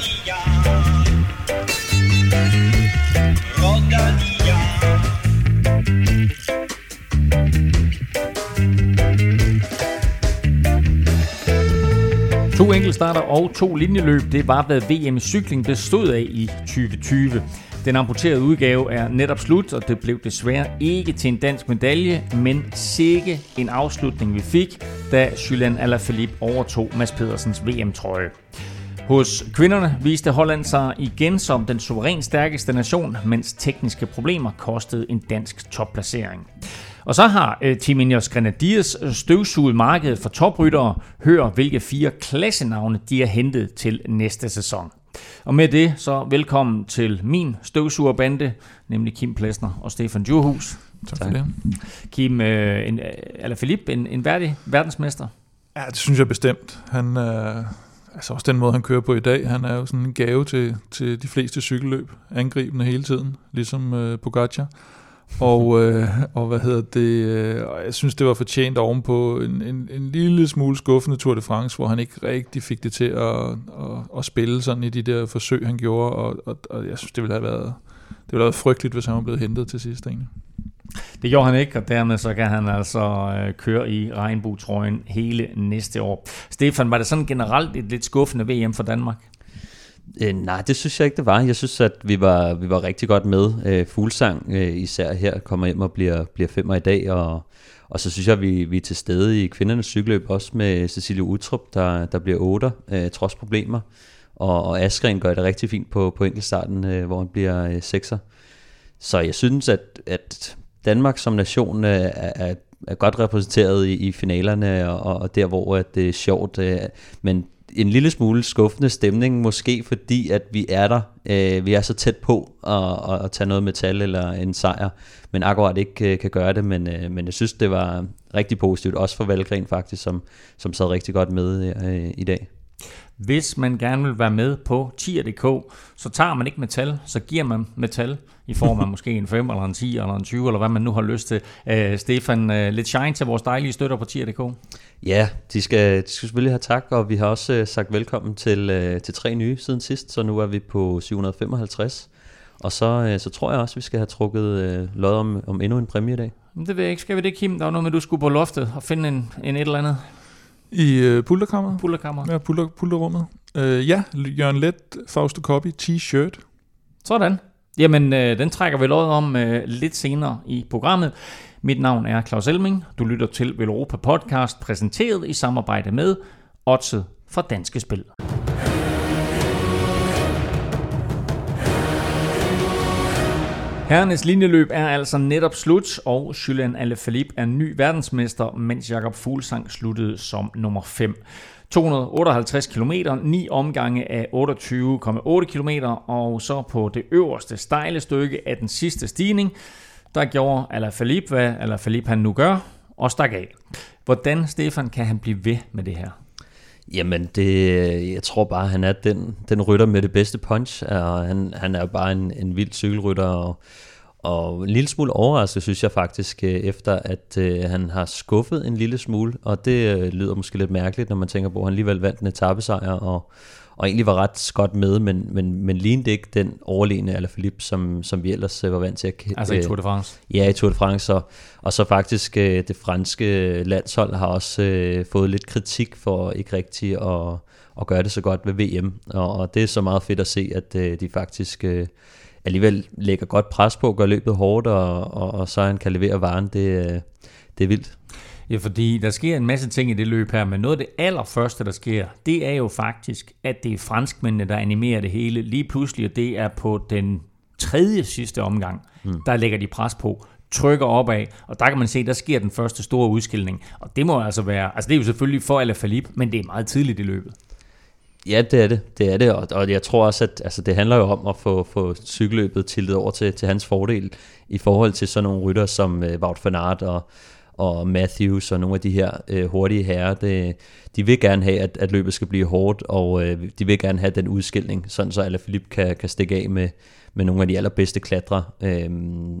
Rodania. Rodania. To enkeltstarter og to linjeløb, det var hvad VM cykling bestod af i 2020. Den amputerede udgave er netop slut, og det blev desværre ikke til en dansk medalje, men sikke en afslutning vi fik, da Julian Alaphilippe overtog Mads Pedersens VM-trøje. Hos kvinderne viste Holland sig igen som den suverænt stærkeste nation, mens tekniske problemer kostede en dansk topplacering. Og så har øh, Team Ineos Grenadiers støvsuget markedet for topryttere. Hør, hvilke fire klassenavne de har hentet til næste sæson. Og med det, så velkommen til min støvsugerbande, nemlig Kim Plesner og Stefan Djurhus. Tak for det. Kim, øh, en, eller Philip, en, en værdig verdensmester. Ja, det synes jeg bestemt. Han, øh, altså også den måde, han kører på i dag, han er jo sådan en gave til, til de fleste cykelløb, angribende hele tiden, ligesom øh, Pogacar. Og, øh, og hvad hedder det, øh, jeg synes, det var fortjent ovenpå en, en, en lille smule skuffende Tour de France, hvor han ikke rigtig fik det til at, at, at spille sådan i de der forsøg, han gjorde, og, og, og jeg synes, det ville have været, det ville have været frygteligt, hvis han var blevet hentet til sidst egentlig. Det gjorde han ikke, og dermed så kan han altså øh, køre i regnbuetrøjen hele næste år. Stefan, var det sådan generelt et lidt skuffende VM for Danmark? Øh, nej, det synes jeg ikke, det var. Jeg synes, at vi var, vi var rigtig godt med. Øh, Fuglsang øh, især her kommer hjem og bliver, bliver femmer i dag, og, og så synes jeg, at vi, vi er til stede i kvindernes cykelløb, også med Cecilie Utrup, der, der bliver otter, øh, trods problemer. Og, og Askren gør det rigtig fint på, på enkeltstarten, øh, hvor han bliver øh, sekser. Så jeg synes, at, at Danmark som nation øh, er, er, er godt repræsenteret i, i finalerne, og, og der, hvor at det er sjovt. Øh, men en lille smule skuffende stemning, måske fordi, at vi er der. Øh, vi er så tæt på at, at tage noget metal eller en sejr, men akkurat ikke øh, kan gøre det. Men, øh, men jeg synes, det var rigtig positivt, også for Valgren faktisk, som, som sad rigtig godt med øh, i dag. Hvis man gerne vil være med på tier.dk, så tager man ikke metal, så giver man metal i form af måske en 5 eller en 10 eller en 20, eller hvad man nu har lyst til. Uh, Stefan, uh, lidt shine til vores dejlige støtter på tier.dk. Ja, de skal, de skal selvfølgelig have tak, og vi har også uh, sagt velkommen til, uh, til tre nye siden sidst, så nu er vi på 755. Og så, uh, så tror jeg også, vi skal have trukket uh, lod om, om endnu en præmie i dag. Det ved jeg ikke. Skal vi det, Kim? Der var noget med, at du skulle på loftet og finde en, en et eller andet. I øh, pulterkammeret? Pulterkammeret. Ja, pulter, pulterrummet. Øh, ja, Jørgen Let, Fausto Copy, t-shirt. Sådan. Jamen, øh, den trækker vi lod om øh, lidt senere i programmet. Mit navn er Claus Elming. Du lytter til Velropa Podcast, præsenteret i samarbejde med Odset for Danske Spil. Herrenes linjeløb er altså netop slut, og Julian Alaphilippe er ny verdensmester, mens Jakob Fuglsang sluttede som nummer 5. 258 km, 9 omgange af 28,8 km, og så på det øverste stejle stykke af den sidste stigning, der gjorde Alaphilippe, hvad Alaphilippe han nu gør, og stak af. Hvordan, Stefan, kan han blive ved med det her? Jamen, det, jeg tror bare, han er den, den rytter med det bedste punch, og han, han er bare en, en vild cykelrytter, og, og en lille smule overrasket, synes jeg faktisk, øh, efter at øh, han har skuffet en lille smule, og det øh, lyder måske lidt mærkeligt, når man tænker på, at han alligevel vandt en etappesejr, og, og egentlig var ret godt med, men, men, men lignede ikke den overlegne Alaphilippe, som, som vi ellers øh, var vant til at Altså i Tour de France? Ja, i Tour de France, og, og så faktisk øh, det franske landshold har også øh, fået lidt kritik for ikke rigtigt at, at gøre det så godt ved VM, og, og det er så meget fedt at se, at øh, de faktisk... Øh, alligevel lægger godt pres på, gør løbet hårdt, og, og, og så han kan levere varen, det, øh, det er vildt. Ja, fordi der sker en masse ting i det løb her, men noget af det allerførste, der sker, det er jo faktisk, at det er franskmændene, der animerer det hele lige pludselig, og det er på den tredje sidste omgang, mm. der lægger de pres på, trykker opad, og der kan man se, der sker den første store udskilning. Og det må altså være, altså det er jo selvfølgelig for Alaphilippe, men det er meget tidligt i løbet. Ja, det er det. Det er det, og, og jeg tror også, at altså, det handler jo om at få, få cykelløbet tiltet over til, til hans fordel i forhold til sådan nogle rytter som uh, Wout van Aert og, og Matthews og nogle af de her øh, hurtige herrer. Det, de vil gerne have, at, at løbet skal blive hårdt, og øh, de vil gerne have den udskilling, sådan så Alaphilippe kan, kan stikke af med, med nogle af de allerbedste klatre. øh,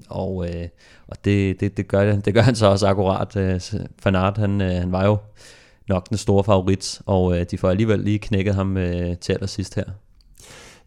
og øh, og det, det, det, gør, det gør han så også akkurat. Øh, Fanart, han, øh, han var jo nok den store favorit, og øh, de får alligevel lige knækket ham øh, til allersidst her.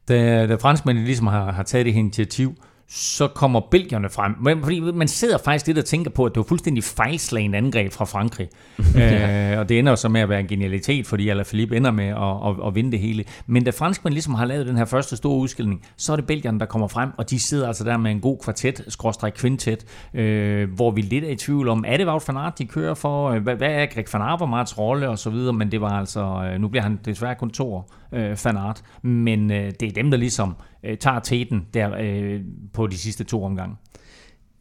Da, da franskmændene ligesom har, har taget det her initiativ, så kommer belgierne frem. Men, fordi man sidder faktisk lidt og tænker på, at det var fuldstændig fejlslagen angreb fra Frankrig. ja. øh, og det ender jo så med at være en genialitet, fordi Alaphilippe ender med at, at, at vinde det hele. Men da franskmændene ligesom har lavet den her første store udskilling, så er det belgierne, der kommer frem, og de sidder altså der med en god kvartet, skråstrej kvintet, øh, hvor vi lidt er i tvivl om, er det Wout van Aert, de kører for? Hvad, hvad er Greg van Avermaets rolle? Og så videre, men det var altså, øh, nu bliver han desværre kun to år, øh, fanart, Men øh, det er dem, der ligesom øh, tager teten der øh, på de sidste to omgange.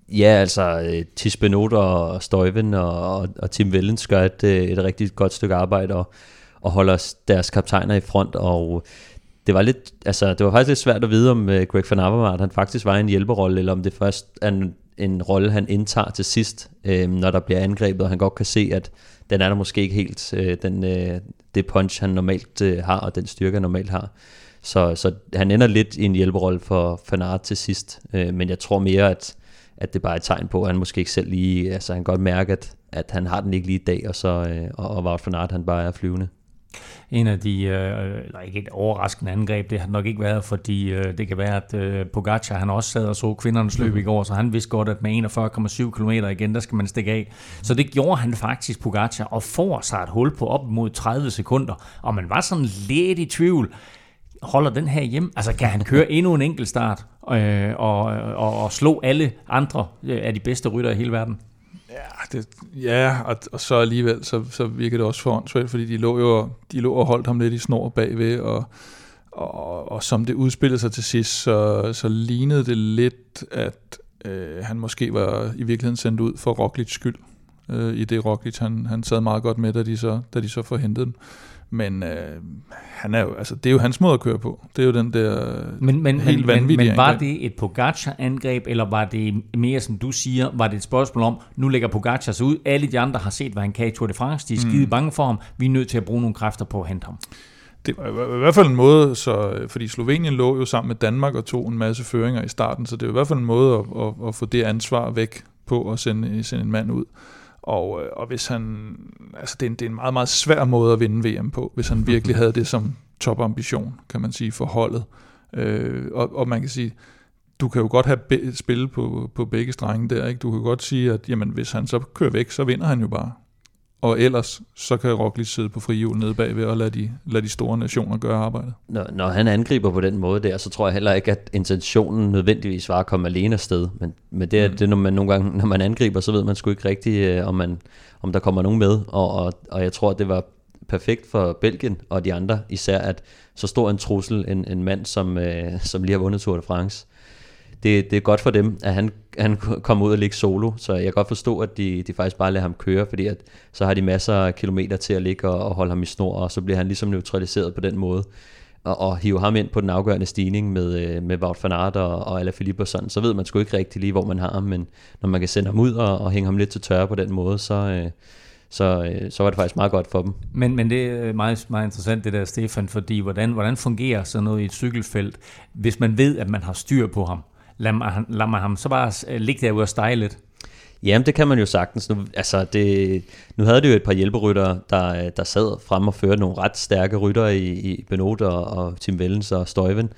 Ja, altså øh, Tis Benot og Støjven og, og, og Tim Vellens gør et, øh, et rigtig godt stykke arbejde og, og holder deres kaptajner i front, og det var lidt, altså det var faktisk lidt svært at vide, om øh, Greg van Avermaet, han faktisk var i en hjælperolle, eller om det først er en, en rolle, han indtager til sidst, øh, når der bliver angrebet, og han godt kan se, at den er der måske ikke helt, øh, den, øh, det punch, han normalt øh, har, og den styrke, han normalt har. Så, så han ender lidt i en hjælperolle for Fanart til sidst, øh, men jeg tror mere, at, at det bare er et tegn på, at han måske ikke selv lige, altså han kan godt mærke, at, at han har den ikke lige i dag, og så øh, og, og Wout Fanart, han bare er flyvende en af de, øh, eller ikke et overraskende angreb, det har nok ikke været, fordi øh, det kan være, at øh, Pogacar, han også sad og så kvindernes løb i mhm. går, så han vidste godt, at med 41,7 km igen, der skal man stikke af. Så det gjorde han faktisk, Pogacar, og får sig et hul på op mod 30 sekunder, og man var sådan lidt i tvivl holder den her hjem? Altså kan han køre endnu en enkelt start øh, og, og, og slå alle andre øh, af de bedste rytter i hele verden? Ja, det, ja og, og så alligevel, så, så virker det også for fordi de lå jo de lå og holdt ham lidt i snor bagved, og, og, og som det udspillede sig til sidst, så, så lignede det lidt, at øh, han måske var i virkeligheden sendt ud for Roglic skyld, øh, i det Roglic, han, han sad meget godt med, da de så, da de så forhentede dem. Men øh, han er jo, altså, det er jo hans måde at køre på. Det er jo den der men, men, helt men, vanvittige Men var angreb. det et Pogacar-angreb, eller var det mere, som du siger, var det et spørgsmål om, nu lægger Pogacar sig ud, alle de andre har set, hvad han kan i Tour de France, de er skide mm. bange for ham, vi er nødt til at bruge nogle kræfter på at hente ham. Det var i hvert fald en måde, så, fordi Slovenien lå jo sammen med Danmark og tog en masse føringer i starten, så det var i hvert fald en måde at, at, at få det ansvar væk på at sende, sende en mand ud. Øh, og hvis han, altså det er, en, det er en meget, meget svær måde at vinde VM på, hvis han virkelig havde det som topambition, kan man sige, for holdet. Øh, og, og man kan sige, du kan jo godt have be, spil på, på begge strenge der, ikke? Du kan godt sige, at jamen, hvis han så kører væk, så vinder han jo bare. Og ellers, så kan Roglic sidde på frihjul nede bagved og lade de, lade de store nationer gøre arbejdet. Når, når han angriber på den måde der, så tror jeg heller ikke, at intentionen nødvendigvis var at komme alene afsted. Men, men det er mm. det, når man nogle gange, når man angriber, så ved man sgu ikke rigtigt, øh, om, man, om der kommer nogen med. Og, og, og jeg tror, at det var perfekt for Belgien og de andre, især at så stor en trussel, en, en mand, som, øh, som lige har vundet Tour de France, det, det er godt for dem, at han, han kommer ud og ligge solo, så jeg kan godt forstå, at de, de faktisk bare lader ham køre, fordi at, så har de masser af kilometer til at ligge og, og holde ham i snor, og så bliver han ligesom neutraliseret på den måde. Og, og hive ham ind på den afgørende stigning med, øh, med Wout van Aert og, og Alaphilippe og sådan, så ved man sgu ikke rigtig lige, hvor man har ham, men når man kan sende ham ud og, og hænge ham lidt til tørre på den måde, så, øh, så, øh, så var det faktisk meget godt for dem. Men, men det er øh, meget, meget interessant det der, Stefan, fordi hvordan, hvordan fungerer sådan noget i et cykelfelt, hvis man ved, at man har styr på ham? Lad mig, lad mig ham så bare øh, ligge derude og stege lidt. Jamen, det kan man jo sagtens. Nu, altså, det, nu havde det jo et par hjælperytter, der, øh, der sad frem og førte nogle ret stærke rytter i, i Benot og, og Tim Vellens og Støjven.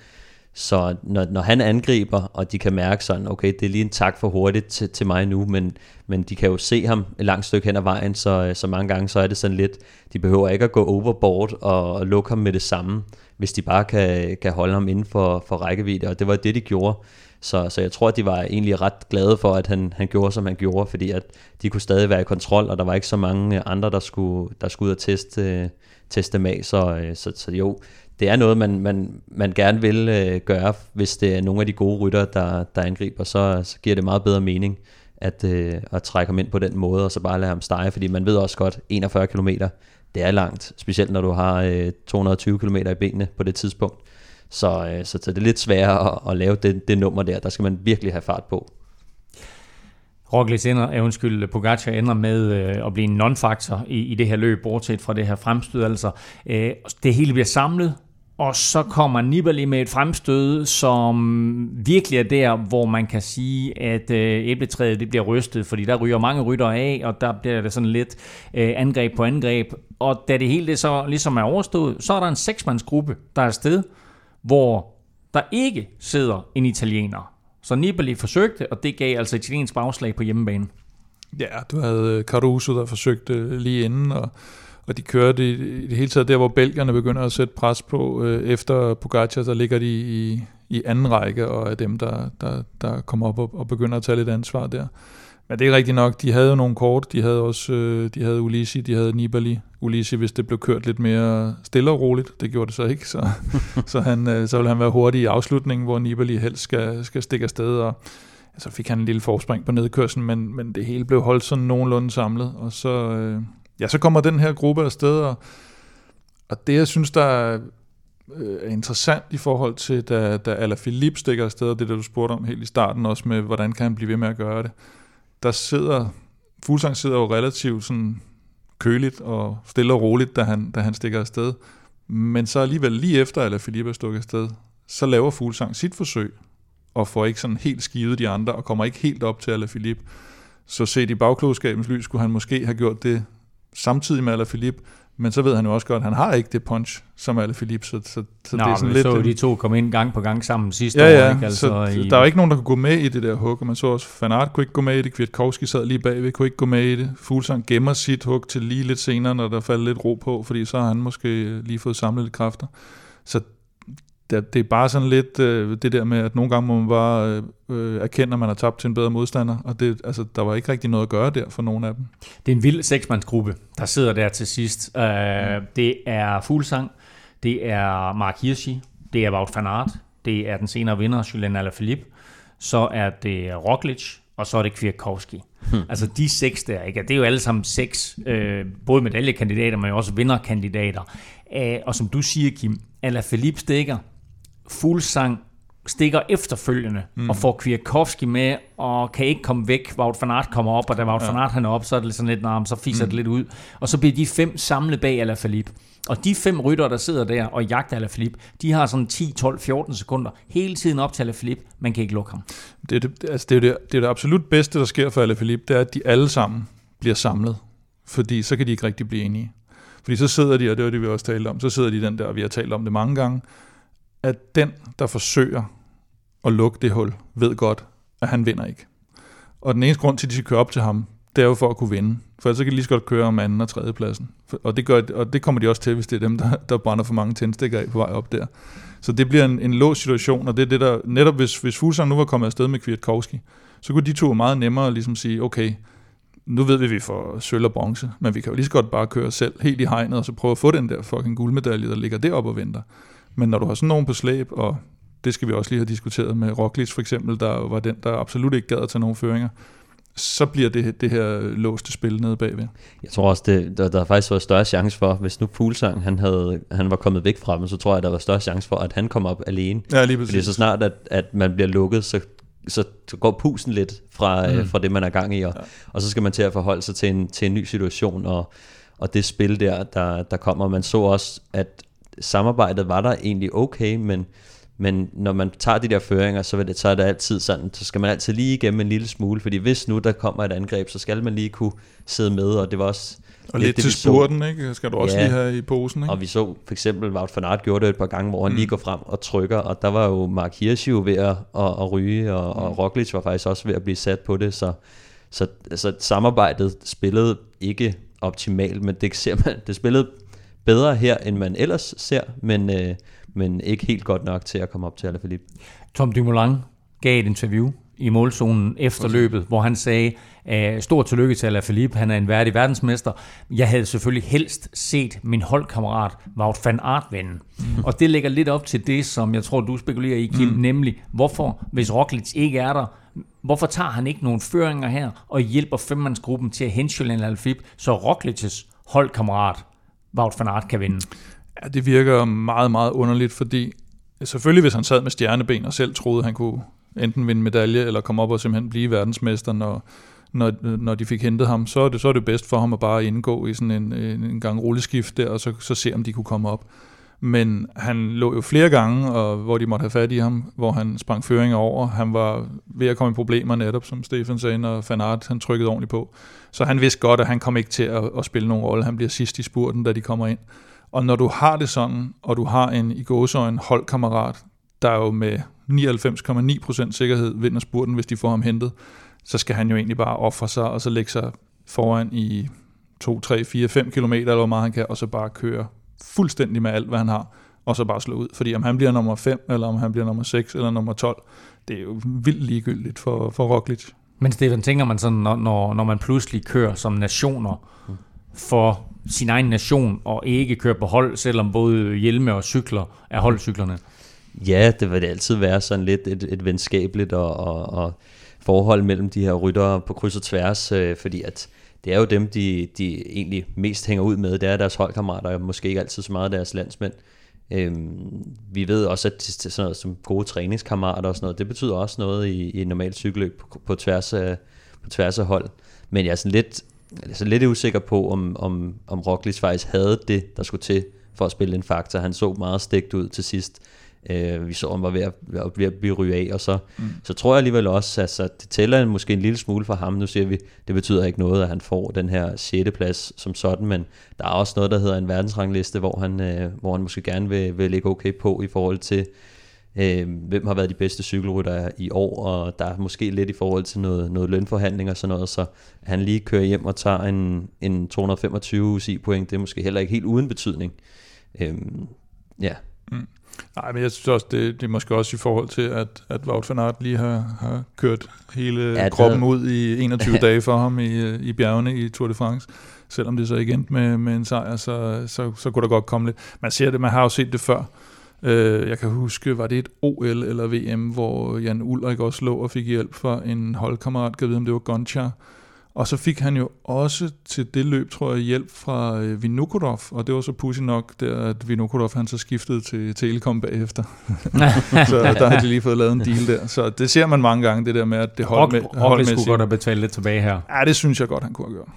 Så når, når han angriber, og de kan mærke sådan, okay, det er lige en tak for hurtigt til, til mig nu, men, men de kan jo se ham et langt stykke hen ad vejen, så, øh, så mange gange så er det sådan lidt, de behøver ikke at gå overboard og, og lukke ham med det samme, hvis de bare kan, kan holde ham inden for, for rækkevidde, og det var det, de gjorde. Så, så jeg tror, at de var egentlig ret glade for, at han, han gjorde, som han gjorde, fordi at de kunne stadig være i kontrol, og der var ikke så mange andre, der skulle, der skulle ud og teste, teste dem af. Så, øh, så, så jo, det er noget, man, man, man gerne vil øh, gøre, hvis det er nogle af de gode rytter, der, der angriber, så, så giver det meget bedre mening at, øh, at trække ham ind på den måde, og så bare lade ham stege, fordi man ved også godt, 41 km, det er langt, specielt når du har øh, 220 km i benene på det tidspunkt. Så, øh, så, så det er lidt sværere at, at lave det, det nummer der. Der skal man virkelig have fart på. Roglic ender, er undskyld, Pogacar ender med øh, at blive en non-faktor i, i det her løb, bortset fra det her fremstød. Altså, øh, det hele bliver samlet, og så kommer Nibali med et fremstød, som virkelig er der, hvor man kan sige, at øh, æbletræet det bliver rystet, fordi der ryger mange rytter af, og der bliver det sådan lidt øh, angreb på angreb. Og da det hele det så ligesom er overstået, så er der en seksmandsgruppe, der er afsted, hvor der ikke sidder en italiener. Så Nibali forsøgte, og det gav altså italiensk bagslag på hjemmebane. Ja, du havde øh, Caruso, der forsøgte lige inden, og, og de kørte i, i det hele taget der, hvor belgierne begynder at sætte pres på. Øh, efter Pogacar, der ligger de i, i anden række, og er dem, der, der, der kommer op og, og begynder at tage lidt ansvar der. Men det er rigtigt nok, de havde jo nogle kort, de havde også, øh, de havde Ulisi, de havde Nibali. Ulisi, hvis det blev kørt lidt mere stille og roligt, det gjorde det så ikke, så, så, han, øh, så ville han være hurtig i afslutningen, hvor Nibali helst skal, skal stikke afsted, og så fik han en lille forspring på nedkørslen, men, men det hele blev holdt sådan nogenlunde samlet, og så, øh, ja, så kommer den her gruppe afsted, og, og det jeg synes, der er, er interessant i forhold til, da, da Alaphilippe stikker afsted, og det der du spurgte om helt i starten også med, hvordan kan han blive ved med at gøre det, der sidder, Fuglsang sidder jo relativt sådan køligt og stille og roligt, da han, da han stikker afsted. Men så alligevel lige efter, at Philippe er stukket afsted, så laver Fuglsang sit forsøg, og får ikke sådan helt skivet de andre, og kommer ikke helt op til Alaphilippe. Så set i bagklogskabens lys, skulle han måske have gjort det samtidig med Alaphilippe, men så ved han jo også godt, at han har ikke det punch, som alle Philippe, så, så, så Nå, det er sådan lidt... så de to komme ind gang på gang sammen sidste ja, ja, år, ikke? Altså, så i... der er ikke nogen, der kunne gå med i det der hug, og man så også, Fanart kunne ikke gå med i det, Kwiatkowski sad lige bagved, kunne ikke gå med i det, Fuglsang gemmer sit hug til lige lidt senere, når der falder lidt ro på, fordi så har han måske lige fået samlet lidt kræfter. Så det, det er bare sådan lidt øh, det der med, at nogle gange må man bare øh, erkende, at man har tabt til en bedre modstander, og det, altså, der var ikke rigtig noget at gøre der for nogle af dem. Det er en vild seksmandsgruppe, der sidder der til sidst. Uh, mm. Det er Fuglsang, det er Mark Hirschi, det er Wout van Aert, det er den senere vinder, Julian Alaphilippe, så er det Roglic, og så er det Kwiatkowski. Hmm. Altså de seks der, ikke? det er jo alle sammen seks, øh, både medaljekandidater, men også vinderkandidater. Uh, og som du siger, Kim, Alaphilippe stikker, Fuglsang stikker efterfølgende mm. og får Kwiatkowski med, og kan ikke komme væk. Wout van Aert kommer op, og da Wout ja. van Aert han er op, så er det sådan lidt, nah, så fiser mm. det lidt ud. Og så bliver de fem samlet bag Alaphilippe. Og de fem rytter, der sidder der og jagter Alaphilippe, de har sådan 10, 12, 14 sekunder hele tiden op til Alaphilippe. Man kan ikke lukke ham. Det er det, altså det, er det, det, er det absolut bedste, der sker for Alaphilippe, det er, at de alle sammen bliver samlet. Fordi så kan de ikke rigtig blive enige. Fordi så sidder de, og det var det, vi også talte om, så sidder de den der, og vi har talt om det mange gange, at den, der forsøger at lukke det hul, ved godt, at han vinder ikke. Og den eneste grund til, at de skal køre op til ham, det er jo for at kunne vinde. For ellers kan de lige så godt køre om anden og tredje pladsen. Og det, gør, og det kommer de også til, hvis det er dem, der, der brænder for mange tændstikker af på vej op der. Så det bliver en, en låst situation, og det er det der, netop hvis, hvis Fuglsang nu var kommet afsted med Kwiatkowski, så kunne de to meget nemmere ligesom sige, okay, nu ved vi, at vi får sølv og bronze, men vi kan jo lige så godt bare køre selv helt i hegnet, og så prøve at få den der fucking guldmedalje, der ligger deroppe og venter. Men når du har sådan nogen på slæb, og det skal vi også lige have diskuteret med Roglic for eksempel, der var den, der absolut ikke gad at tage nogen føringer, så bliver det, det her låste spil nede bagved. Jeg tror også, det, der, der faktisk var større chance for, hvis nu Fuglsang han, havde, han var kommet væk fra dem, så tror jeg, der var større chance for, at han kom op alene. Ja, lige præcis. Fordi så snart, at, at man bliver lukket, så, så, så går pusen lidt fra, mm. øh, fra det, man er gang i, og, ja. og så skal man til at forholde sig til en, til en ny situation, og, og det spil der, der, der kommer. Man så også, at samarbejdet var der egentlig okay, men, men når man tager de der føringer, så, vil det, så er det altid sådan, så skal man altid lige igennem en lille smule, fordi hvis nu der kommer et angreb, så skal man lige kunne sidde med, og det var også... Og lidt, lidt til spurten, ikke? Skal du også ja, lige have i posen, ikke? Og vi så for eksempel, Wout van Aert gjorde det et par gange, hvor han mm. lige går frem og trykker, og der var jo Mark Hirschi jo ved at, at, at ryge, og, mm. og Roglic var faktisk også ved at blive sat på det, så, så, så samarbejdet spillede ikke optimalt, men det ser man, det spillede bedre her, end man ellers ser, men, øh, men ikke helt godt nok til at komme op til Alaphilippe. Tom Dumoulin gav et interview i målzonen efter løbet, hvor han sagde, uh, stor tillykke til Alaphilippe, han er en værdig verdensmester. Jeg havde selvfølgelig helst set min holdkammerat Wout van Aert vinde. Mm. Og det lægger lidt op til det, som jeg tror, du spekulerer i, Kim, mm. nemlig, hvorfor, hvis Roglic ikke er der, hvorfor tager han ikke nogen føringer her og hjælper femmandsgruppen til at hente Julian Alaphilippe, så Roglic's holdkammerat Wout van Aert kan vinde. Ja, det virker meget, meget underligt, fordi selvfølgelig hvis han sad med stjerneben og selv troede, han kunne enten vinde medalje eller komme op og simpelthen blive verdensmester, når, når, når de fik hentet ham, så er, det, så er det bedst for ham at bare indgå i sådan en, en, gang rulleskift der, og så, så se, om de kunne komme op. Men han lå jo flere gange, og, hvor de måtte have fat i ham, hvor han sprang føringer over. Han var ved at komme i problemer netop, som Stefan sagde, når Fanart han trykkede ordentligt på. Så han vidste godt, at han kom ikke til at, at spille nogen rolle. Han bliver sidst i spurten, da de kommer ind. Og når du har det sådan, og du har en i gåsøjne holdkammerat, der er jo med 99,9% sikkerhed vinder spurten, hvis de får ham hentet, så skal han jo egentlig bare ofre sig, og så lægge sig foran i 2, 3, 4, 5 km, eller hvor meget han kan, og så bare køre fuldstændig med alt, hvad han har, og så bare slå ud. Fordi om han bliver nummer 5, eller om han bliver nummer 6, eller nummer 12, det er jo vildt ligegyldigt for, for Roglic. Men Stefan, tænker man sådan, når, når, når man pludselig kører som nationer for sin egen nation, og ikke kører på hold, selvom både hjelme og cykler er holdcyklerne? Ja, det vil det altid være sådan lidt et, et venskabeligt og, og, og forhold mellem de her ryttere på kryds og tværs, øh, fordi at det er jo dem, de, de egentlig mest hænger ud med, det er deres holdkammerater, og måske ikke altid så meget deres landsmænd. Øhm, vi ved også, at det, sådan noget som gode træningskammerater og sådan noget, det betyder også noget i, i normalt cykelløb på, på, tværs af, på tværs af hold. Men jeg er sådan lidt, jeg er sådan lidt usikker på, om, om, om Roglic faktisk havde det, der skulle til for at spille en faktor. Han så meget stegt ud til sidst. Øh, vi så, om var ved at, ved at blive ryge af, og så, mm. så tror jeg alligevel også, altså, det tæller måske en lille smule for ham. Nu siger vi, det betyder ikke noget, at han får den her 6. plads som sådan, men der er også noget, der hedder en verdensrangliste, hvor han, øh, hvor han måske gerne vil, vil ligge okay på i forhold til, øh, hvem har været de bedste cykelrytter i år, og der er måske lidt i forhold til noget, noget lønforhandling og sådan noget, så han lige kører hjem og tager en, en 225 UCI-point, det er måske heller ikke helt uden betydning. Øh, ja. Mm. Nej, men jeg synes også, det, det er måske også i forhold til, at, at Wout van Aert lige har, har kørt hele ja, kroppen ud i 21 dage for ham i, i bjergene i Tour de France. Selvom det så ikke endte med, med en sejr, så, så, så kunne der godt komme lidt. Man ser det, man har jo set det før. Uh, jeg kan huske, var det et OL eller VM, hvor Jan Ulrik også lå og fik hjælp fra en holdkammerat, kan vide, om det var Gonchar, og så fik han jo også til det løb, tror jeg, hjælp fra øh, Vinokurov, og det var så pussy nok, der, at Vinokurov han så skiftede til Telekom bagefter. så der har de lige fået lavet en deal der. Så det ser man mange gange, det der med, at det hold med, Rock skulle godt have betalt lidt tilbage her. Ja, det synes jeg godt, han kunne have gjort.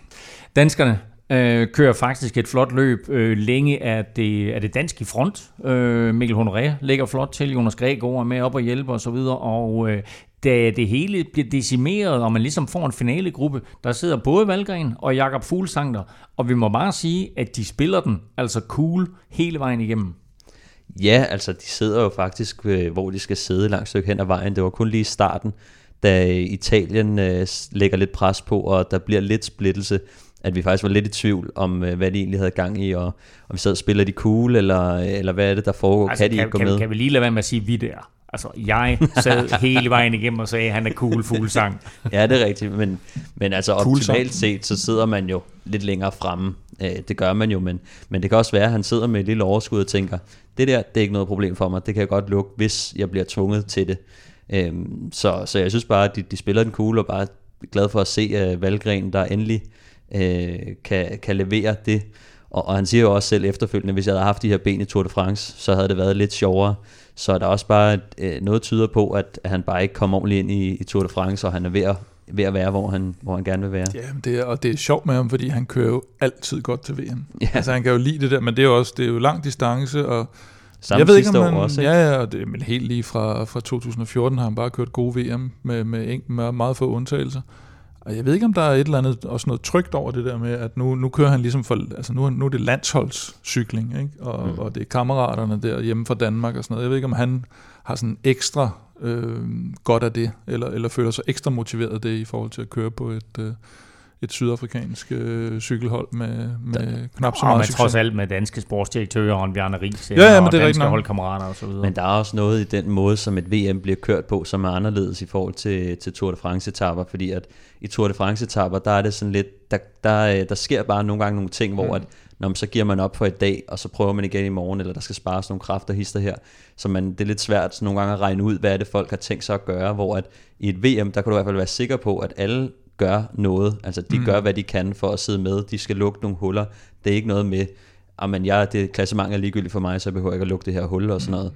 Danskerne øh, kører faktisk et flot løb. Øh, længe er det, er det dansk i front. Øh, Mikkel Honoré ligger flot til. Jonas Gregor er med op og hjælper osv. Og, og øh, da det hele bliver decimeret, og man ligesom får en finalegruppe, der sidder både Valgren og Jakob Fuglsanger, og vi må bare sige, at de spiller den altså cool hele vejen igennem. Ja, altså de sidder jo faktisk, øh, hvor de skal sidde langt stykke hen ad vejen. Det var kun lige starten, da Italien øh, lægger lidt pres på, og der bliver lidt splittelse, at vi faktisk var lidt i tvivl om, øh, hvad de egentlig havde gang i, og om vi sad og spiller de cool, eller, eller hvad er det, der foregår? Altså, kan de kan, ikke gå kan, med? Kan vi lige lade være med at sige, vi der? Altså, jeg sad hele vejen igennem og sagde, at han er cool fuglsang. ja, det er rigtigt, men, men altså optimalt set, så sidder man jo lidt længere fremme. Øh, det gør man jo, men, men det kan også være, at han sidder med et lille overskud og tænker, det der, det er ikke noget problem for mig, det kan jeg godt lukke, hvis jeg bliver tvunget til det. Øhm, så, så jeg synes bare, at de, de spiller den cool, og bare glad for at se Valgren, der endelig uh, kan, kan levere det. Og, og han siger jo også selv efterfølgende, hvis jeg havde haft de her ben i Tour de France, så havde det været lidt sjovere. Så er der også bare øh, noget tyder på, at, at han bare ikke kommer ordentligt ind i, i Tour de France, og han er ved at, ved at være, hvor han, hvor han gerne vil være. Ja, det er, og det er sjovt med ham, fordi han kører jo altid godt til VM. Ja. Altså han kan jo lide det der, men det er jo også det er jo lang distance, og Samme jeg ved ikke, om han, også, ikke? Ja, ja, og det, men helt lige fra, fra 2014 har han bare kørt gode VM med, med, med meget få undtagelser. Og jeg ved ikke, om der er et eller andet, også noget trygt over det der med, at nu, nu kører han ligesom for, altså nu, nu er det landsholdscykling, ikke? Og, mm. og det er kammeraterne der hjemme fra Danmark og sådan noget. Jeg ved ikke, om han har sådan ekstra øh, godt af det, eller, eller føler sig ekstra motiveret af det i forhold til at køre på et, øh, et sydafrikansk øh, cykelhold med, med der, knap så meget succes. trods alt med danske sportsdirektører og en Bjarne Ries ja, ja, men og det er danske holdkammerater og så videre. Men der er også noget i den måde, som et VM bliver kørt på, som er anderledes i forhold til, til Tour de France-etapper, fordi at i Tour de France-etapper, der er det sådan lidt, der, der, der sker bare nogle gange nogle ting, hvor mm. at, når man, så giver man op for et dag, og så prøver man igen i morgen, eller der skal spares nogle kræfter hister her. Så man, det er lidt svært nogle gange at regne ud, hvad er det folk har tænkt sig at gøre, hvor at i et VM, der kan du i hvert fald være sikker på, at alle gør noget. Altså de mm. gør, hvad de kan for at sidde med. De skal lukke nogle huller. Det er ikke noget med, at ja, det klassement er ligegyldigt for mig, så jeg behøver ikke at lukke det her hul og sådan noget.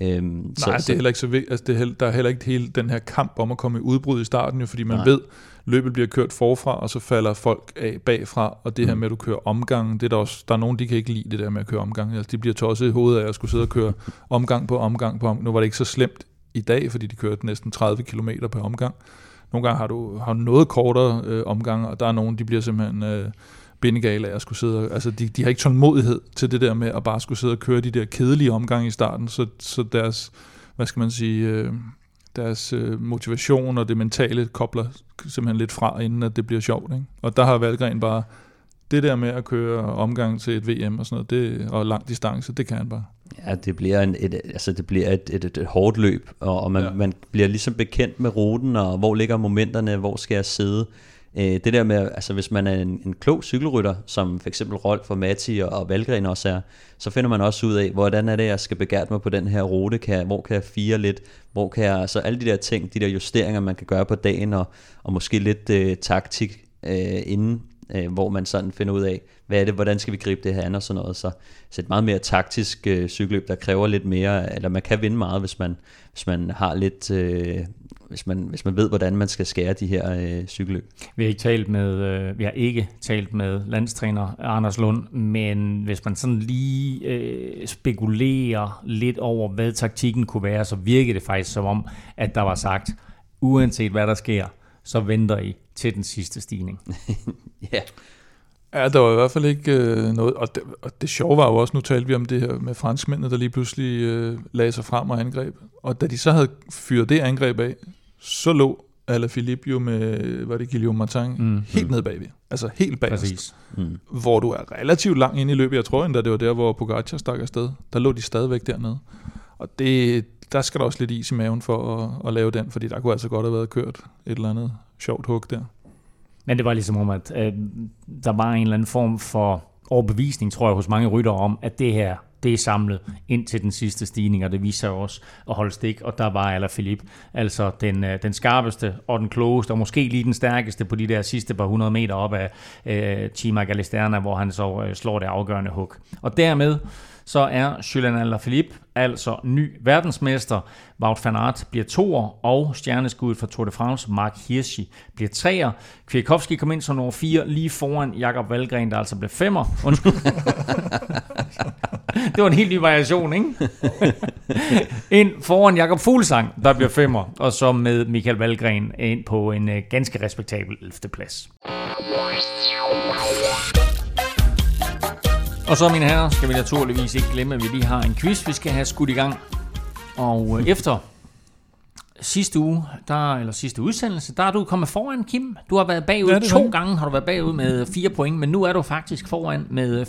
Øhm, Nej, så, det er heller ikke så vigtigt. Altså, det er heller, der er heller ikke hele den her kamp om at komme i udbrud i starten, jo, fordi man Nej. ved, løbet bliver kørt forfra, og så falder folk af bagfra, og det mm. her med, at du kører omgang, det er der også, der er nogen, de kan ikke lide det der med at køre omgang. Altså, de bliver tosset i hovedet af at skulle sidde og køre omgang på omgang på omgang. Nu var det ikke så slemt i dag, fordi de kørte næsten 30 km per omgang. Nogle gange har du har noget kortere øh, omgang, og der er nogen, de bliver simpelthen øh, bindegale af at skulle sidde, altså de, de har ikke tålmodighed til det der med at bare skulle sidde og køre de der kedelige omgange i starten, så, så deres hvad skal man sige, øh, deres øh, motivation og det mentale kobler simpelthen lidt fra, inden at det bliver sjovt. Ikke? Og der har Valgren bare, det der med at køre omgang til et VM og sådan noget, det, og lang distance, det kan han bare. Ja, det bliver, en, et, altså det bliver et, et, et, et hårdt løb, og, og man, ja. man bliver ligesom bekendt med ruten, og hvor ligger momenterne, hvor skal jeg sidde. Øh, det der med, altså hvis man er en, en klog cykelrytter, som for eksempel Rolf og Matti og, og Valgren også er, så finder man også ud af, hvordan er det, jeg skal begære mig på den her rute, kan jeg, hvor kan jeg fire lidt, hvor kan jeg, altså alle de der ting, de der justeringer, man kan gøre på dagen, og, og måske lidt øh, taktik øh, inden, øh, hvor man sådan finder ud af, hvad er det, hvordan skal vi gribe det her an og sådan noget. Så, så et meget mere taktisk øh, cykelløb, der kræver lidt mere, eller man kan vinde meget, hvis man, hvis man har lidt, øh, hvis man, hvis man ved, hvordan man skal skære de her øh, cykelløb. Vi har ikke talt med, øh, vi har ikke talt med landstræner Anders Lund, men hvis man sådan lige øh, spekulerer lidt over, hvad taktikken kunne være, så virker det faktisk som om, at der var sagt, uanset hvad der sker, så venter I til den sidste stigning. ja. Ja, der var i hvert fald ikke øh, noget, og det, og det sjove var jo også, nu talte vi om det her med franskmændene, der lige pludselig øh, lagde sig frem og angreb. Og da de så havde fyret det angreb af, så lå Alaphilippe jo med, var det Guillaume Martin, mm. helt nede bagved. Altså helt bag Præcis. Mm. Hvor du er relativt langt inde i løbet. Jeg tror endda, det var der, hvor Pogacar stak afsted. Der lå de stadigvæk dernede. Og det, der skal der også lidt is i maven for at, at lave den, fordi der kunne altså godt have været kørt et eller andet sjovt hug der. Men det var ligesom om, at øh, der var en eller anden form for overbevisning, tror jeg, hos mange ryttere om, at det her, det er samlet ind til den sidste stigning, og det viser også at holde stik, og der var Alain Philippe, altså den, øh, den skarpeste og den klogeste, og måske lige den stærkeste på de der sidste par hundrede meter op af øh, Chima Galisterna, hvor han så øh, slår det afgørende hug. Og dermed så er Julian Alaphilippe altså ny verdensmester. Wout van Aert bliver toer, og stjerneskuddet for Tour de France, Mark Hirschi, bliver treer. Kwiatkowski kom ind som nummer 4, lige foran Jakob Valgren, der altså blev femmer. det var en helt ny variation, ikke? ind foran Jakob Fuglsang, der bliver femmer, og så med Michael Valgren ind på en øh, ganske respektabel 11. plads. Og så, mine herrer, skal vi naturligvis ikke glemme, at vi lige har en quiz, vi skal have skudt i gang. Og øh, efter sidste uge, der, eller sidste udsendelse, der er du kommet foran, Kim. Du har været bagud ja, to gange, har du været bagud med fire point, men nu er du faktisk foran med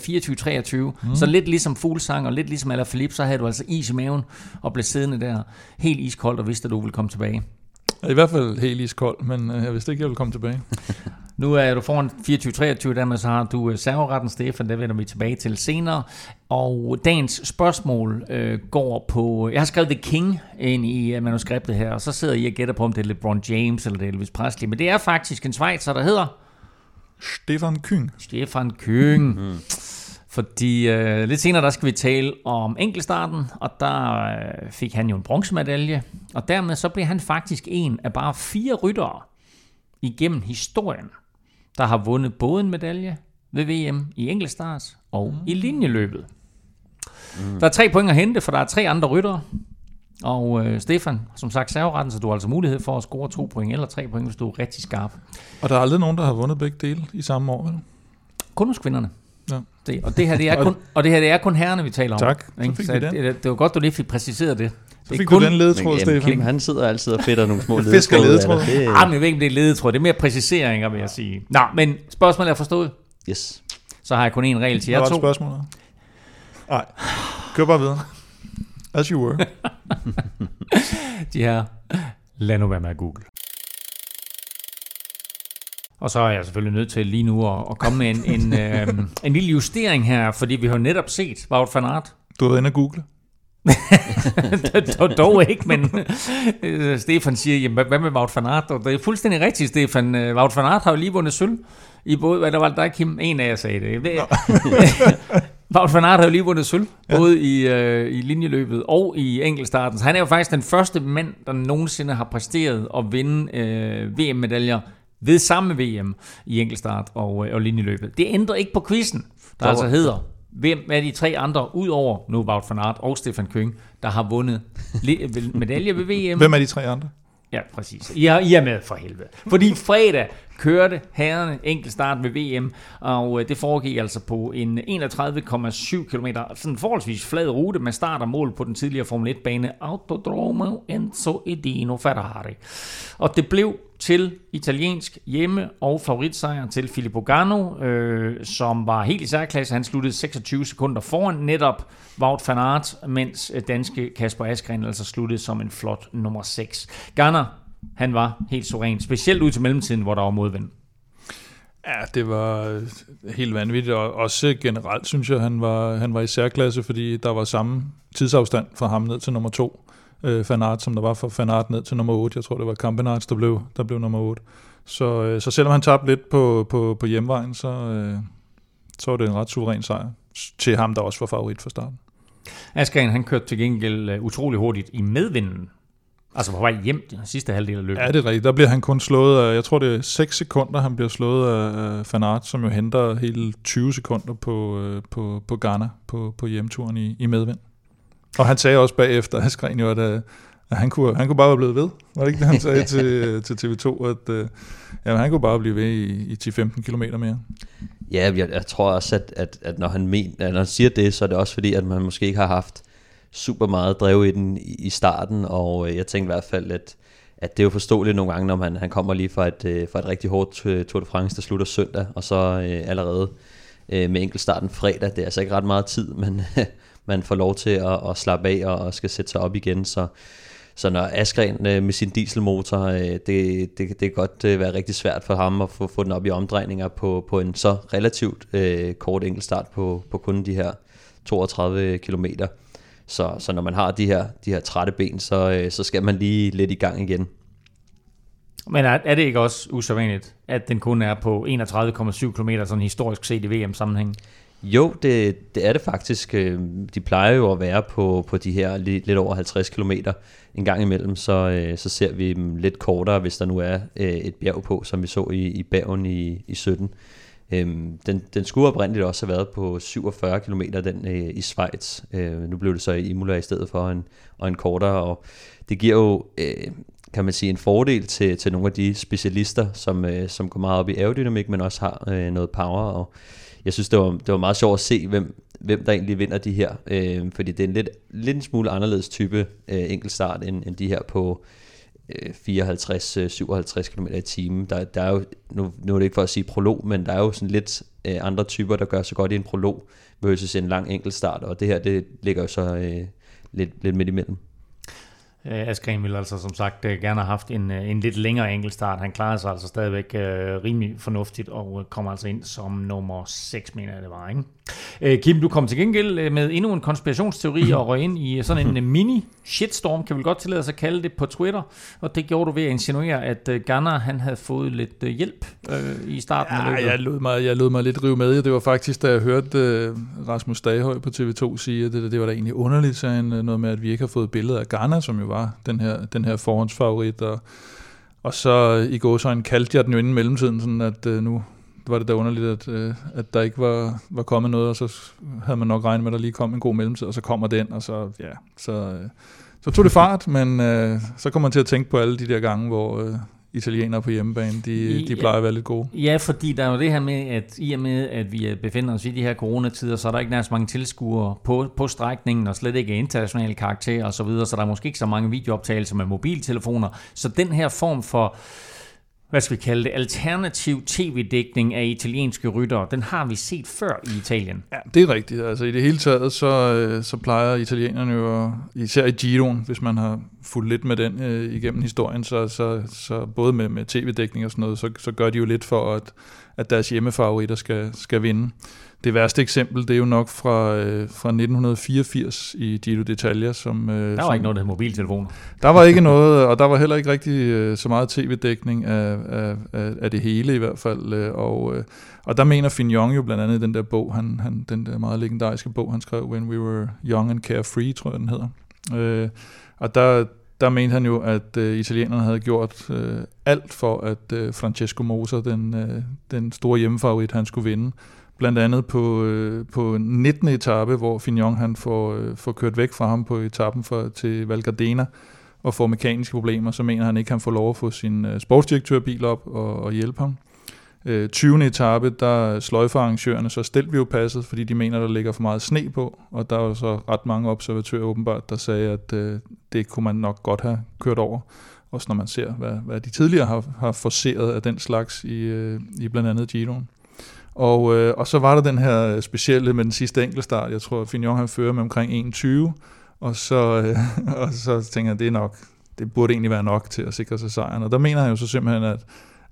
24-23. Mm. Så lidt ligesom Fuglsang og lidt ligesom Alaphilippe, så havde du altså is i maven og blev siddende der helt iskoldt og vidste, at du ville komme tilbage. I hvert fald helt iskold, men øh, jeg vidste ikke, jeg ville komme tilbage. nu er du foran 24-23, dermed så har du øh, serveretten, Stefan, det vender vi tilbage til senere. Og dagens spørgsmål øh, går på... Jeg har skrevet The King ind i øh, manuskriptet her, og så sidder I og gætter på, om det er LeBron James eller det er Elvis Presley. Men det er faktisk en Schweizer, der hedder... Stefan Küng. Stefan Küng. Mm. Fordi øh, lidt senere, der skal vi tale om enkeltstarten, og der øh, fik han jo en bronzemedalje. Og dermed så blev han faktisk en af bare fire ryttere igennem historien, der har vundet både en medalje ved VM i enkeltstart og mm. i linjeløbet. Mm. Der er tre point at hente, for der er tre andre ryttere. Og øh, Stefan, som sagt, serveretten, så du har altså mulighed for at score to point eller tre point, hvis du er rigtig skarp. Og der er aldrig nogen, der har vundet begge dele i samme år, vel? Kun hos kvinderne. Det, og, det her, det er kun, og det her det er kun herrerne, vi taler om. Tak, så fik så det, det, det var godt, du lige fik præciseret det. Så fik kun, du den ledetråd, Stefan. Kim, han sidder altid og fedter nogle små ledetråd. Fisker ledetråd. Det, ah, men jeg ved ikke, om det er ledetråd. Det er mere præciseringer, vil jeg sige. Nå, men spørgsmålet er forstået. Yes. Så har jeg kun én regel til jer to. Hvad var spørgsmålet? Nej, kør bare videre. As you were. De her, lad nu være med at google. Og så er jeg selvfølgelig nødt til lige nu at, at komme med en, en, øh, en lille justering her, fordi vi har netop set Wout van Aert. Du har været inde og google. Dog ikke, men øh, Stefan siger, jamen, hvad med Wout van Aert? Og det er fuldstændig rigtigt, Stefan. Øh, Wout van Aert har jo lige vundet sølv i både, hvad der var der, Kim? En af jer sagde det. Ved, Wout van Aert har jo lige vundet sølv, ja. både i, øh, i linjeløbet og i enkeltstarten. Så han er jo faktisk den første mand, der nogensinde har præsteret at vinde øh, VM-medaljer ved samme VM i enkeltstart og, øh, og linjeløbet. Det ændrer ikke på quizzen, der Så, altså hedder, hvem er de tre andre, udover nu Wout van Aert og Stefan Køng, der har vundet medalje ved VM? Hvem er de tre andre? Ja, præcis. I er, I er med for helvede. Fordi fredag kørte herrerne enkeltstart ved VM, og øh, det foregik altså på en 31,7 km, sådan en forholdsvis flad rute med start og mål på den tidligere Formel 1-bane Autodromo Enzo Edino Ferrari. Og det blev til italiensk hjemme- og favoritsejr til Filippo Gano, øh, som var helt i særklasse. Han sluttede 26 sekunder foran netop Wout van Aert, mens øh, danske Kasper Askren altså sluttede som en flot nummer 6. Garner, han var helt suveræn, specielt ud til mellemtiden, hvor der var modvind. Ja, det var helt vanvittigt, og også generelt synes jeg, han var, han var i særklasse, fordi der var samme tidsafstand fra ham ned til nummer to øh, Fanart, som der var for Fanart ned til nummer 8. Jeg tror, det var Campenarts, der blev, der blev nummer 8. Så, øh, så selvom han tabte lidt på, på, på hjemvejen, så, øh, så var det en ret suveræn sejr til ham, der også var favorit fra starten. Askren, han kørte til gengæld uh, utrolig hurtigt i medvinden. Altså på vej hjem den sidste halvdel af løbet. Ja, det er rigtigt. Der bliver han kun slået af, jeg tror det er 6 sekunder, han bliver slået af Fanart, som jo henter hele 20 sekunder på, øh, på, på Ghana på, på hjemturen i, i medvind. Og han sagde også bagefter, Askren jo, at, øh, at han, kunne, han kunne bare være blevet ved. Var det ikke det, han sagde til, til TV2? At uh, ja, han kunne bare blive ved i, i 10-15 km mere. Ja, jeg, jeg tror også, at, at, at når, han men, at når han siger det, så er det også fordi, at man måske ikke har haft super meget drev i den i, starten, og øh, jeg tænkte i hvert fald, at, at det er jo forståeligt nogle gange, når man, han kommer lige fra et, øh, fra et rigtig hårdt øh, Tour de France, der slutter søndag, og så øh, allerede øh, med enkeltstarten fredag. Det er altså ikke ret meget tid, men man får lov til at, at slappe af og, og skal sætte sig op igen. Så, så når Askren øh, med sin dieselmotor, øh, det, det, det kan godt øh, være rigtig svært for ham at få, få den op i omdrejninger på, på en så relativt øh, kort enkeltstart på, på kun de her 32 kilometer. Så, så når man har de her, de her trætte ben, så, øh, så skal man lige lidt i gang igen. Men er, er det ikke også usædvanligt, at den kun er på 31,7 km sådan historisk set i VM-sammenhæng? Jo, det, det er det faktisk. Øh, de plejer jo at være på, på de her lidt, lidt over 50 km en gang imellem, så, øh, så ser vi dem lidt kortere, hvis der nu er et bjerg på, som vi så i, i Bergen i, i 17. Øhm, den, den skulle oprindeligt også have været på 47 km den øh, i Schweiz. Øh, nu blev det så i Imola i stedet for en, og en kortere, og det giver jo øh, kan man sige, en fordel til, til nogle af de specialister, som, som går meget op i aerodynamik, men også har noget power, og jeg synes, det var, det var meget sjovt at se, hvem, hvem der egentlig vinder de her. Øh, fordi det er en lidt, lidt en smule anderledes type øh, enkeltstart, end, end de her på øh, Øh, 54-57 øh, km i timen. Der, der er jo, nu, nu er det ikke for at sige prolog, men der er jo sådan lidt øh, andre typer, der gør sig godt i en prolog, versus en lang enkeltstart, og det her, det ligger jo så øh, lidt, lidt midt imellem. Øh, Askren ville altså som sagt øh, gerne have haft en, øh, en lidt længere enkeltstart. Han klarede sig altså stadigvæk øh, rimelig fornuftigt og kommer altså ind som nummer 6, mener jeg det var. Ikke? Øh, Kim, du kom til gengæld med endnu en konspirationsteori og røg ind i sådan en mini shitstorm, kan vi godt tillade os at kalde det på Twitter. Og det gjorde du ved at insinuere, at Ghana han havde fået lidt hjælp øh, i starten ja, af løbet. Jeg lod, mig, jeg lod mig lidt rive med. Det var faktisk, da jeg hørte uh, Rasmus Daghøj på TV2 sige, at det, det var da egentlig underligt, så han, noget med, at vi ikke har fået billeder af Ghana, som jo var den her, den her forhåndsfavorit, og, og så i går så en kaldte jeg den jo inden mellemtiden, sådan at uh, nu var det da underligt, at, uh, at der ikke var, var kommet noget, og så havde man nok regnet med, at der lige kom en god mellemtid, og så kommer den, og så, ja, så, uh, så tog det fart, men uh, så kommer man til at tænke på alle de der gange, hvor, uh, italienere på hjemmebane, de, de plejer at være lidt gode. Ja, fordi der er jo det her med, at i og med, at vi befinder os i de her coronatider, så er der ikke nærmest mange tilskuere på, på strækningen, og slet ikke internationale karakterer osv., så, videre, så der er måske ikke så mange videooptagelser med mobiltelefoner. Så den her form for hvad skal vi kalde det, alternativ tv-dækning af italienske ryttere, den har vi set før i Italien. Ja, det er rigtigt. Altså i det hele taget, så, øh, så plejer italienerne jo, især i Giroen, hvis man har fulgt lidt med den øh, igennem historien, så, så, så både med, med tv-dækning og sådan noget, så, så gør de jo lidt for, at, at deres hjemmefavoritter skal, skal vinde. Det værste eksempel, det er jo nok fra, øh, fra 1984 i Giro d'Italia. Som, øh, der var som, ikke noget, der mobiltelefoner. Der var ikke noget, og der var heller ikke rigtig øh, så meget tv-dækning af, af, af, af det hele i hvert fald. Øh, og, øh, og der mener Fignon jo blandt andet i den der bog, han, han, den der meget legendariske bog, han skrev, When We Were Young and Carefree, tror jeg den hedder. Øh, og der, der mente han jo, at øh, italienerne havde gjort øh, alt for, at øh, Francesco Moser, den, øh, den store hjemmefavorit, han skulle vinde. Blandt andet på, øh, på 19. etape, hvor Fignon han får, øh, får kørt væk fra ham på etappen for, til Val Gardena og får mekaniske problemer, så mener han ikke, at han får lov at få sin øh, sportsdirektørbil op og, og hjælpe ham. Øh, 20. etape, der sløjfer arrangørerne så Stelvio passet, fordi de mener, der ligger for meget sne på, og der var så ret mange observatører åbenbart, der sagde, at øh, det kunne man nok godt have kørt over, også når man ser, hvad, hvad de tidligere har, har forceret af den slags i, øh, i blandt andet Giroen. Og, øh, og så var der den her specielle med den sidste enkeltstart, jeg tror, Fignon han fører med omkring 1.20, og så, øh, og så tænker jeg, det er nok, det burde egentlig være nok til at sikre sig sejren. Og der mener han jo så simpelthen, at,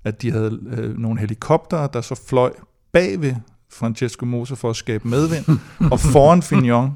at de havde øh, nogle helikoptere, der så fløj bagved Francesco Mosa for at skabe medvind, og foran Fignon,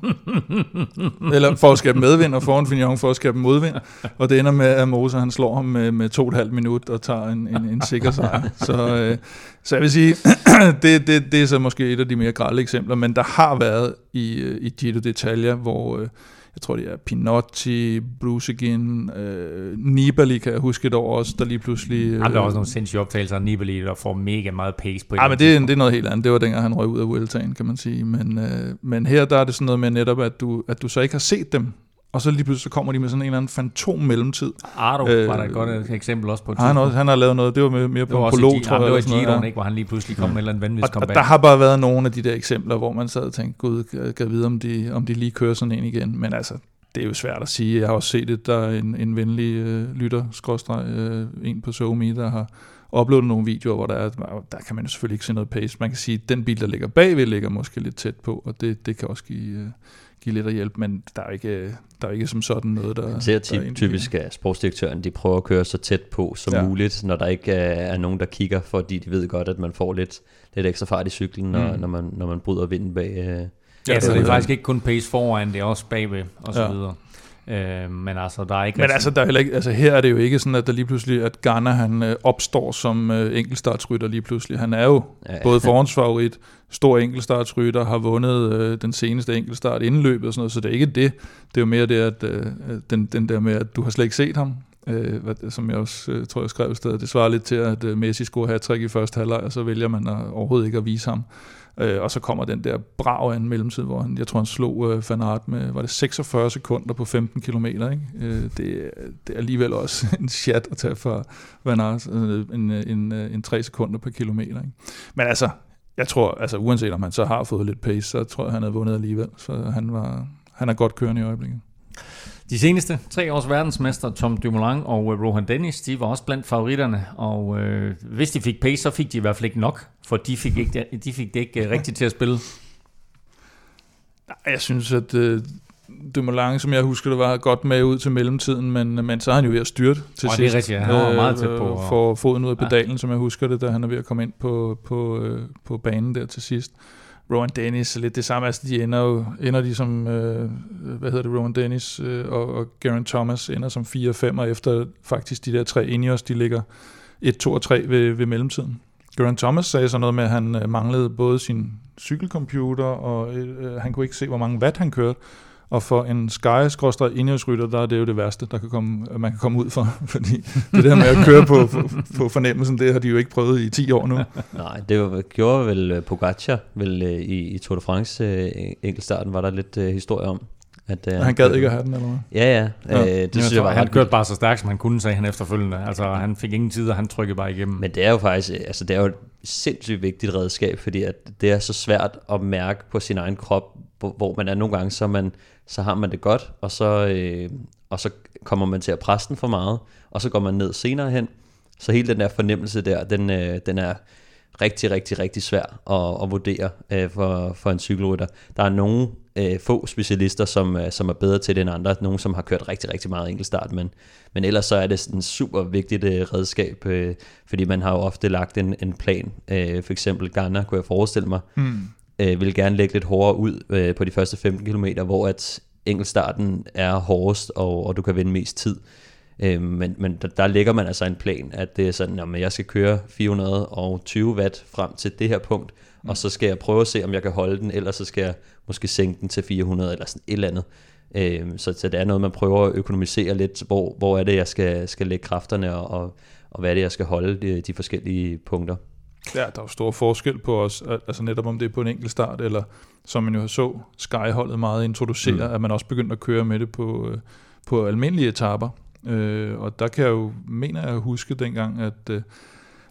eller for at skabe medvind, og foran Fignon for at skabe modvind, og det ender med, at Mosa han slår ham med, med to og et halvt minut og tager en, en, en sikker sejr. Så, øh, så jeg vil sige, det, det, det er så måske et af de mere grælde eksempler, men der har været i, øh, i Giro d'Italia, hvor... Øh, jeg tror det er Pinotti, Brusegin, øh, Nibali kan jeg huske et år også, der lige pludselig... Øh, der er også nogle sindssyge optagelser af Nibali, der får mega meget pace på. Ja, men det, det er noget helt andet. Det var dengang, han røg ud af Vueltaen, kan man sige. Men, øh, men her der er det sådan noget med netop, at du, at du så ikke har set dem og så lige pludselig så kommer de med sådan en eller anden fantom mellemtid. Ardo øh, var der et godt eksempel også på. Han, også, han har lavet noget, det var mere, mere på en prolog, tror jeg. Det var i Giroen, ikke, hvor han lige pludselig kom ja. med en eller anden vanvittig comeback. Der har bare været nogle af de der eksempler, hvor man sad og tænkte, gud, kan vide, om de, om de lige kører sådan en igen. Men altså, det er jo svært at sige. Jeg har også set det, der er en, en venlig øh, lytter, skråstreg, øh, en på SoMe, der har uploadet nogle videoer, hvor der er, der kan man jo selvfølgelig ikke se noget pace. Man kan sige, at den bil, der ligger bagved, ligger måske lidt tæt på, og det, det kan også give, øh, give lidt af hjælp, men der er ikke, der er ikke som sådan noget, der... Man ser der typisk, at sportsdirektøren de prøver at køre så tæt på som ja. muligt, når der ikke er, er nogen, der kigger, fordi de ved godt, at man får lidt, lidt ekstra fart i cyklen, når, mm. når, man, når man bryder vinden bag, øh, Ja, så det er faktisk ikke kun pace foran, det er også bagved og så ja. videre. Øh, men altså, der er ikke... Men altså, der er heller ikke, altså, her er det jo ikke sådan, at der lige pludselig, at Garner han øh, opstår som øh, enkeltstartsrytter lige pludselig. Han er jo ja. både forhåndsfavorit, stor enkeltstartsrytter, har vundet øh, den seneste enkeltstart inden løbet og sådan noget, så det er ikke det. Det er jo mere det, at øh, den, den der med, at du har slet ikke set ham, øh, hvad, som jeg også øh, tror, jeg skrev i stedet. Det svarer lidt til, at øh, Messi scorer hat i første halvleg, og så vælger man at, overhovedet ikke at vise ham. Øh, og så kommer den der brav af en mellemtid, hvor han, jeg tror, han slog øh, Fanart med, var det 46 sekunder på 15 km, ikke? Øh, det, det er alligevel også en chat at tage for Fanart, øh, en, en, øh, en 3 sekunder per kilometer, ikke? Men altså, jeg tror, altså uanset om han så har fået lidt pace, så tror jeg, han havde vundet alligevel, så han, var, han er godt kørende i øjeblikket. De seneste tre års verdensmester, Tom Dumoulin og øh, Rohan Dennis, de var også blandt favoritterne, og øh, hvis de fik pace, så fik de i hvert fald ikke nok, for de fik, ikke, de fik det ikke uh, rigtigt til at spille. Jeg synes, at øh, Dumoulin, som jeg husker det, var godt med ud til mellemtiden, men, men så er han jo ved at styrte til og sidst. det er rigtigt, han var meget tæt på. Og... For foden ud af pedalen, ja. som jeg husker det, da han er ved at komme ind på, på, øh, på banen der til sidst. Rowan Dennis, lidt det samme, altså de ender jo, ender de som, øh, hvad hedder det, Rowan Dennis øh, og, og Garen Thomas ender som 4 og 5, og efter faktisk de der tre Ineos, de ligger 1, 2 og 3 ved, ved mellemtiden. Garen Thomas sagde så noget med, at han øh, manglede både sin cykelcomputer, og øh, øh, han kunne ikke se, hvor mange watt han kørte, og for en sky indhjælpsrytter, der er det jo det værste, der kan komme, man kan komme ud for. Fordi det der med at køre på, på, på fornemmelsen, det har de jo ikke prøvet i 10 år nu. Nej, det var, gjorde vel øh, Pogacar vel, øh, i, i Tour de France øh, enkeltstarten, var der lidt uh, historie om. At, uh, han gad ikke at have den, eller hvad? Ja, ja. ja. Øh, det synes jeg var han kørte bare så stærkt, som han kunne, sagde han efterfølgende. Altså, han fik ingen tid, og han trykkede bare igennem. Men det er jo faktisk, altså, det er jo et sindssygt vigtigt redskab, fordi at det er så svært at mærke på sin egen krop, hvor man er nogle gange, så, man, så har man det godt, og så, øh, og så kommer man til at presse den for meget, og så går man ned senere hen. Så hele den der fornemmelse der, den, øh, den er rigtig, rigtig, rigtig svær at, at vurdere øh, for, for en cykelrytter. Der er nogle øh, få specialister, som, øh, som er bedre til det end andre. Nogle, som har kørt rigtig, rigtig meget enkeltstart, men, men ellers så er det en super vigtigt øh, redskab, øh, fordi man har jo ofte lagt en, en plan. Øh, for eksempel Ghana, kunne jeg forestille mig, mm øh, vil gerne lægge lidt hårdere ud øh, på de første 15 km, hvor at enkeltstarten er hårdest, og, og du kan vinde mest tid. Øh, men men der, der lægger man altså en plan, at det er sådan, at jeg skal køre 420 watt frem til det her punkt, mm. og så skal jeg prøve at se, om jeg kan holde den, ellers så skal jeg måske sænke den til 400 eller sådan et eller andet. Øh, så, så det er noget, man prøver at økonomisere lidt, hvor, hvor er det, jeg skal, skal lægge kræfterne, og, og, og hvad er det, jeg skal holde de, de forskellige punkter. Ja, der er jo stor forskel på os, altså netop om det er på en enkelt start, eller som man jo så Skyholdet meget introducere, mm. at man også begyndte at køre med det på, øh, på almindelige etaper. Øh, og der kan jeg jo, mener jeg huske dengang, at, øh,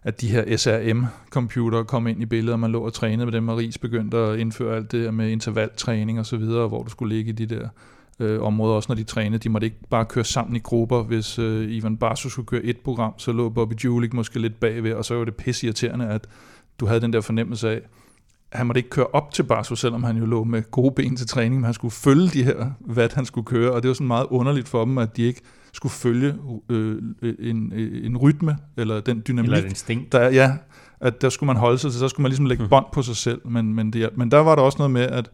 at de her SRM-computere kom ind i billedet, og man lå og trænede med dem, og Ries begyndte at indføre alt det med intervaltræning og så videre, hvor du skulle ligge i de der øh, områder, også når de trænede. De måtte ikke bare køre sammen i grupper. Hvis øh, Ivan Barsu skulle køre et program, så lå Bobby Julik måske lidt bagved, og så var det pisse irriterende, at du havde den der fornemmelse af, han måtte ikke køre op til Barsu, selvom han jo lå med gode ben til træning, men han skulle følge de her watt, han skulle køre, og det var sådan meget underligt for dem, at de ikke skulle følge øh, en, en rytme, eller den dynamik. Eller et instinkt. Der, ja, at der skulle man holde sig til, så skulle man ligesom lægge mm. bånd på sig selv, men, men, det, men der var der også noget med, at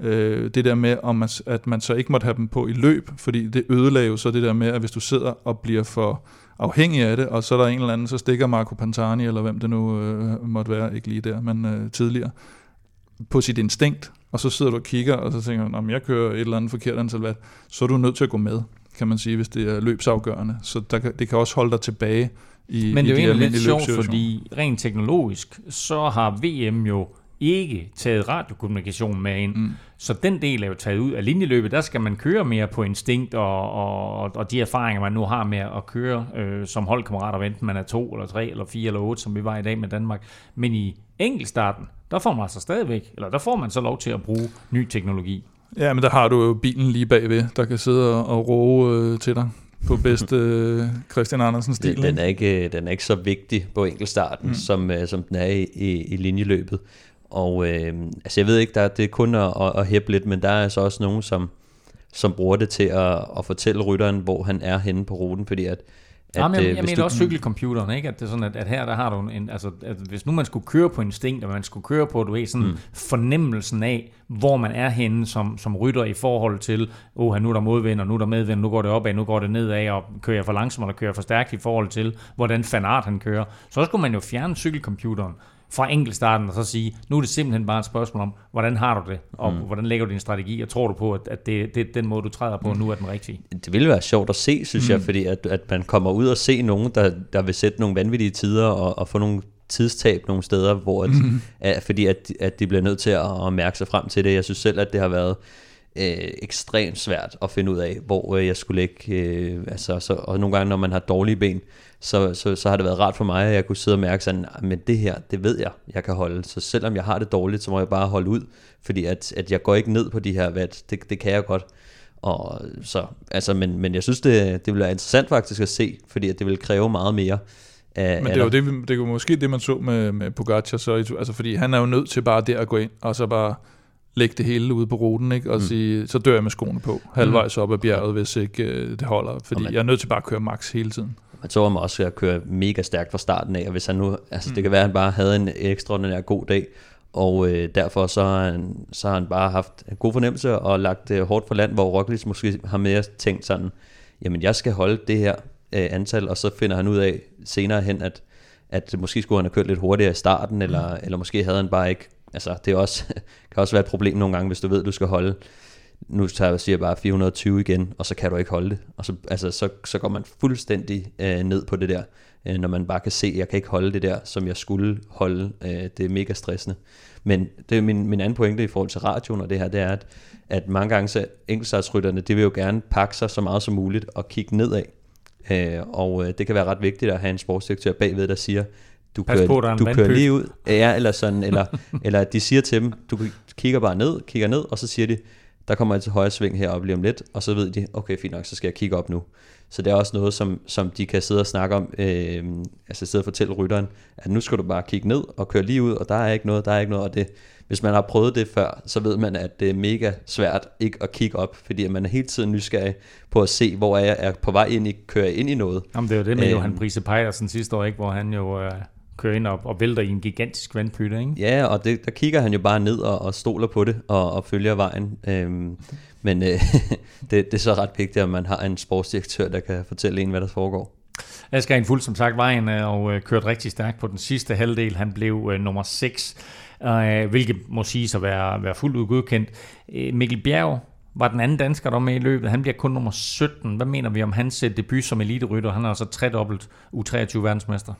øh, det der med, om man, at man så ikke måtte have dem på i løb, fordi det ødelagde jo så det der med, at hvis du sidder og bliver for afhængig af det, og så er der en eller anden, så stikker Marco Pantani, eller hvem det nu øh, måtte være, ikke lige der, men øh, tidligere, på sit instinkt, og så sidder du og kigger, og så tænker du, om jeg kører et eller andet forkert antal watt, så er du nødt til at gå med, kan man sige, hvis det er løbsafgørende. Så der, det kan også holde dig tilbage i Men det er jo egentlig lidt sjovt, fordi rent teknologisk, så har VM jo ikke taget radiokommunikation med ind. Mm. Så den del er jo taget ud af linjeløbet. Der skal man køre mere på instinkt og, og, og de erfaringer, man nu har med at køre øh, som holdkammerater, enten man er to eller tre eller fire eller otte, som vi var i dag med Danmark. Men i enkeltstarten, der får man altså stadigvæk, eller der får man så lov til at bruge ny teknologi. Ja, men der har du jo bilen lige bagved, der kan sidde og roe øh, til dig på bedste øh, Christian Andersen stil. Den, den, er ikke, den er ikke så vigtig på enkeltstarten, mm. som, øh, som den er i, i, i linjeløbet. Og øh, altså jeg ved ikke, der, det er kun at, at, at hæppe lidt, men der er altså også nogen, som, som bruger det til at, at fortælle rytteren, hvor han er henne på ruten, fordi at at, Jamen, jeg, øh, jeg mener du, også cykelcomputeren, ikke? At det er sådan, at, at her der har du en, altså, at hvis nu man skulle køre på instinkt, og man skulle køre på, du ved, sådan mm. fornemmelsen af, hvor man er henne som, som rytter i forhold til, åh, oh, nu er der modvind, og nu er der medvind, nu går det opad, nu går det nedad, og kører jeg for langsomt, eller kører jeg for stærkt i forhold til, hvordan fanart han kører. Så skulle man jo fjerne cykelcomputeren fra enkeltstarten og så sige, nu er det simpelthen bare et spørgsmål om, hvordan har du det, og mm. hvordan lægger du din strategi, og tror du på, at, at det, det, den måde, du træder på mm. nu er den rigtige? Det ville være sjovt at se, synes mm. jeg, fordi at, at man kommer ud og se nogen, der, der vil sætte nogle vanvittige tider og, og få nogle tidstab nogle steder, hvor at, mm. at, fordi at, at de bliver nødt til at, at mærke sig frem til det. Jeg synes selv, at det har været øh, ekstremt svært at finde ud af, hvor øh, jeg skulle lægge. Øh, altså, så, og nogle gange, når man har dårlige ben, så, så, så har det været rart for mig, at jeg kunne sidde og mærke sådan, ah, men det her, det ved jeg, jeg kan holde. Så selvom jeg har det dårligt, så må jeg bare holde ud, fordi at, at jeg går ikke ned på de her vat, det, det kan jeg godt. Og så, altså, men, men jeg synes, det, det vil være interessant faktisk at se, fordi at det vil kræve meget mere. Af, men det er jo det, det er jo måske det, man så med, med Pogacar, så, altså, fordi han er jo nødt til bare der at gå ind, og så bare lægge det hele ude på ruten, ikke? og mm. sige, så dør jeg med skoene på, halvvejs op ad bjerget, hvis ikke øh, det holder, fordi man, jeg er nødt til bare at køre max hele tiden. Man så ham også at køre mega stærkt fra starten af, og hvis han nu, altså mm. det kan være, at han bare havde en ekstraordinær god dag, og øh, derfor så har, han, så har han bare haft en god fornemmelse og lagt øh, hårdt for land, hvor Roglic måske har mere tænkt sådan, jamen jeg skal holde det her øh, antal, og så finder han ud af senere hen, at, at måske skulle han have kørt lidt hurtigere i starten, eller, mm. eller måske havde han bare ikke altså, det er også, kan også være et problem nogle gange, hvis du ved, at du skal holde, nu tager jeg siger bare 420 igen, og så kan du ikke holde det. Og så, altså, så, så går man fuldstændig øh, ned på det der, øh, når man bare kan se, at jeg kan ikke holde det der, som jeg skulle holde. Øh, det er mega stressende. Men det er min, min anden pointe i forhold til radioen og det her, det er, at, at mange gange så enkeltstartsrytterne, det vil jo gerne pakke sig så meget som muligt og kigge nedad. Øh, og øh, det kan være ret vigtigt at have en sportsdirektør bagved, der siger, du Pas kører, på, du kører lige ud, ja, eller sådan, eller, eller de siger til dem, du kigger bare ned, kigger ned, og så siger de, der kommer til højre sving heroppe lige om lidt, og så ved de, okay, fint nok, så skal jeg kigge op nu. Så det er også noget, som, som de kan sidde og snakke om, øh, altså sidde og fortælle rytteren, at nu skal du bare kigge ned og køre lige ud, og der er ikke noget, der er ikke noget, og det, hvis man har prøvet det før, så ved man, at det er mega svært ikke at kigge op, fordi man er hele tiden nysgerrig på at se, hvor er jeg er på vej ind i, kører ind i noget. Jamen det er jo det med øh, Johan Brise Pejlersen sidste år, ikke, hvor han jo... Øh kører ind og, og vælter i en gigantisk vandpytte, ikke? Ja, og det, der kigger han jo bare ned og, og stoler på det og, og følger vejen. Øhm, men øh, det, det er så ret vigtigt, at man har en sportsdirektør, der kan fortælle en, hvad der foregår. Asger en fuld som sagt vejen øh, og øh, kørt rigtig stærkt på den sidste halvdel. Han blev øh, nummer 6, øh, hvilket må sige at være, være fuldt ud godkendt. Øh, Mikkel Bjerg var den anden dansker, der var med i løbet. Han bliver kun nummer 17. Hvad mener vi om hans øh, debut som eliterytter? Han er altså tredobbelt U23 verdensmester.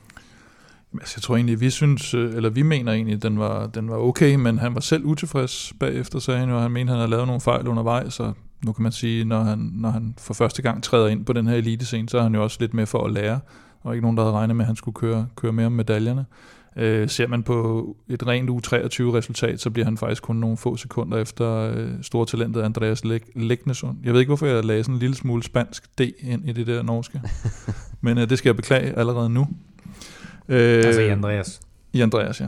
Altså, jeg tror egentlig, vi synes, øh, eller vi mener egentlig, at den var, den var okay, men han var selv utilfreds bagefter, sagde han jo, han mente, at han havde lavet nogle fejl undervejs, så nu kan man sige, når han, når han for første gang træder ind på den her elitescene, så er han jo også lidt med for at lære, og ikke nogen, der havde regnet med, at han skulle køre, køre mere om medaljerne. Øh, ser man på et rent U23-resultat, så bliver han faktisk kun nogle få sekunder efter øh, store talentet Andreas Lægnesund. Jeg ved ikke, hvorfor jeg lagde sådan en lille smule spansk D ind i det der norske, men øh, det skal jeg beklage allerede nu. Øh, altså i Andreas. I Andreas, ja.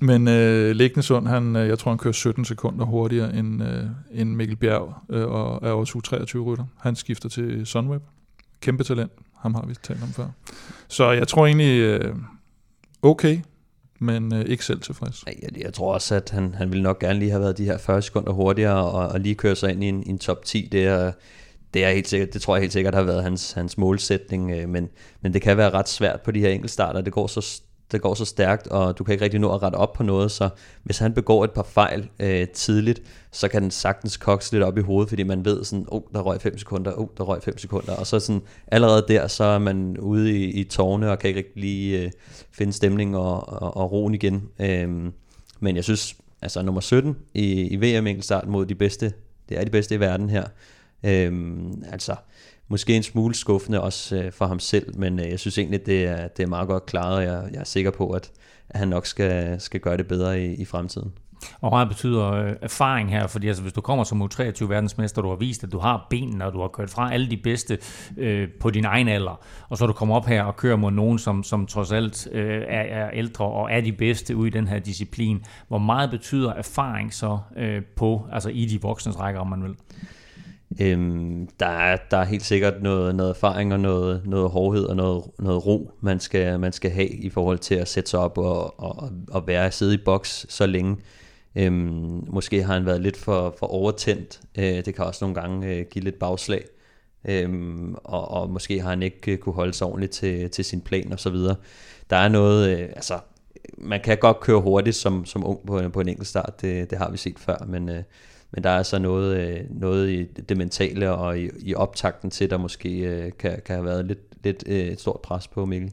Men øh, Lægnesund, han, øh, jeg tror, han kører 17 sekunder hurtigere end, øh, end Mikkel Bjerg, øh, og er også U23-rytter. Han skifter til Sunweb. Kæmpe talent. Ham har vi talt om før. Så jeg tror egentlig, øh, okay, men øh, ikke selv tilfreds. Jeg, jeg tror også, at han, han ville nok gerne lige have været de her 40 sekunder hurtigere, og, og lige køre sig ind i en, i en top 10. Det er, det, er helt sikkert, det tror jeg helt sikkert har været hans, hans målsætning, øh, men, men det kan være ret svært på de her enkeltstarter. Det går så det går så stærkt, og du kan ikke rigtig nå at rette op på noget, så hvis han begår et par fejl øh, tidligt, så kan den sagtens kokse lidt op i hovedet, fordi man ved sådan, oh, der røg 5 sekunder, oh, der røg 5 sekunder, og så sådan, allerede der, så er man ude i, i tårne, og kan ikke rigtig lige øh, finde stemning og, og, og roen igen. Øhm, men jeg synes, altså nummer 17 i, i VM enkeltstart mod de bedste, det er de bedste i verden her, øhm, altså måske en smule skuffende også øh, for ham selv, men øh, jeg synes egentlig, det er, det er meget godt klaret, og jeg, jeg er sikker på, at, at han nok skal, skal gøre det bedre i, i fremtiden. Og meget betyder øh, erfaring her, fordi altså, hvis du kommer som U23 verdensmester, du har vist, at du har benene, og du har kørt fra alle de bedste øh, på din egen alder, og så du kommer op her og kører mod nogen, som, som trods alt øh, er, er ældre og er de bedste ude i den her disciplin. Hvor meget betyder erfaring så øh, på, altså i de voksnes rækker, om man vil? Øhm, der, er, der er helt sikkert noget, noget erfaring og noget, noget hårdhed og noget, noget ro, man skal, man skal have i forhold til at sætte sig op og, og, og være sidde i boks så længe. Øhm, måske har han været lidt for, for overtændt. Øh, det kan også nogle gange øh, give lidt bagslag. Øhm, og, og måske har han ikke øh, kunne holde sig ordentligt til, til sin plan og så videre. Der er noget, øh, altså man kan godt køre hurtigt som, som ung på, på en enkelt start, det, det har vi set før, men øh, men der er så noget, øh, noget i det mentale og i, i optakten til, der måske øh, kan, kan have været lidt, lidt øh, et stort pres på Mikkel.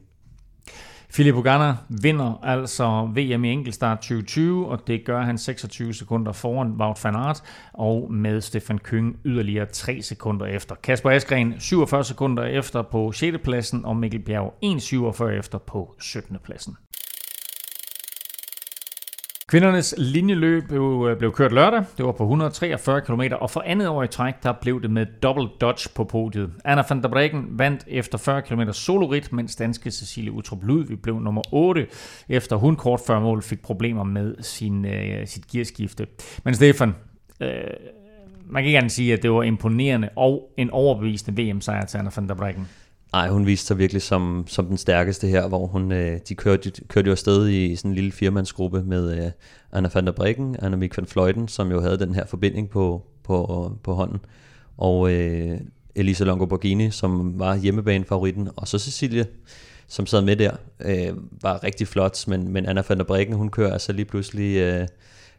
Philip Ganna vinder altså VM i enkeltstart 2020, og det gør han 26 sekunder foran Wout van Aert, og med Stefan Kyng yderligere 3 sekunder efter. Kasper Askren 47 sekunder efter på 6. pladsen, og Mikkel Bjerg 1,47 efter på 17. pladsen. Kvindernes linjeløb blev, øh, blev kørt lørdag. Det var på 143 km, og for andet år i træk, der blev det med double dodge på podiet. Anna van der Breggen vandt efter 40 km solorit, mens danske Cecilie Utrup Ludvig blev nummer 8, efter hun kort før mål fik problemer med sin, øh, sit gearskifte. Men Stefan, øh, man kan gerne sige, at det var imponerende og en overbevisende VM-sejr til Anna van der Breggen. Nej, hun viste sig virkelig som, som den stærkeste her, hvor hun, øh, de kørte, kørte jo afsted i sådan en lille firmandsgruppe med øh, Anna van der Breggen, Anna Mik van Fløjten, som jo havde den her forbinding på, på, på hånden, og øh, Elisa Longo Borghini, som var hjemmebanefavoritten, og så Cecilie, som sad med der, øh, var rigtig flot, men, men Anna van der Breggen, hun kører altså lige pludselig øh,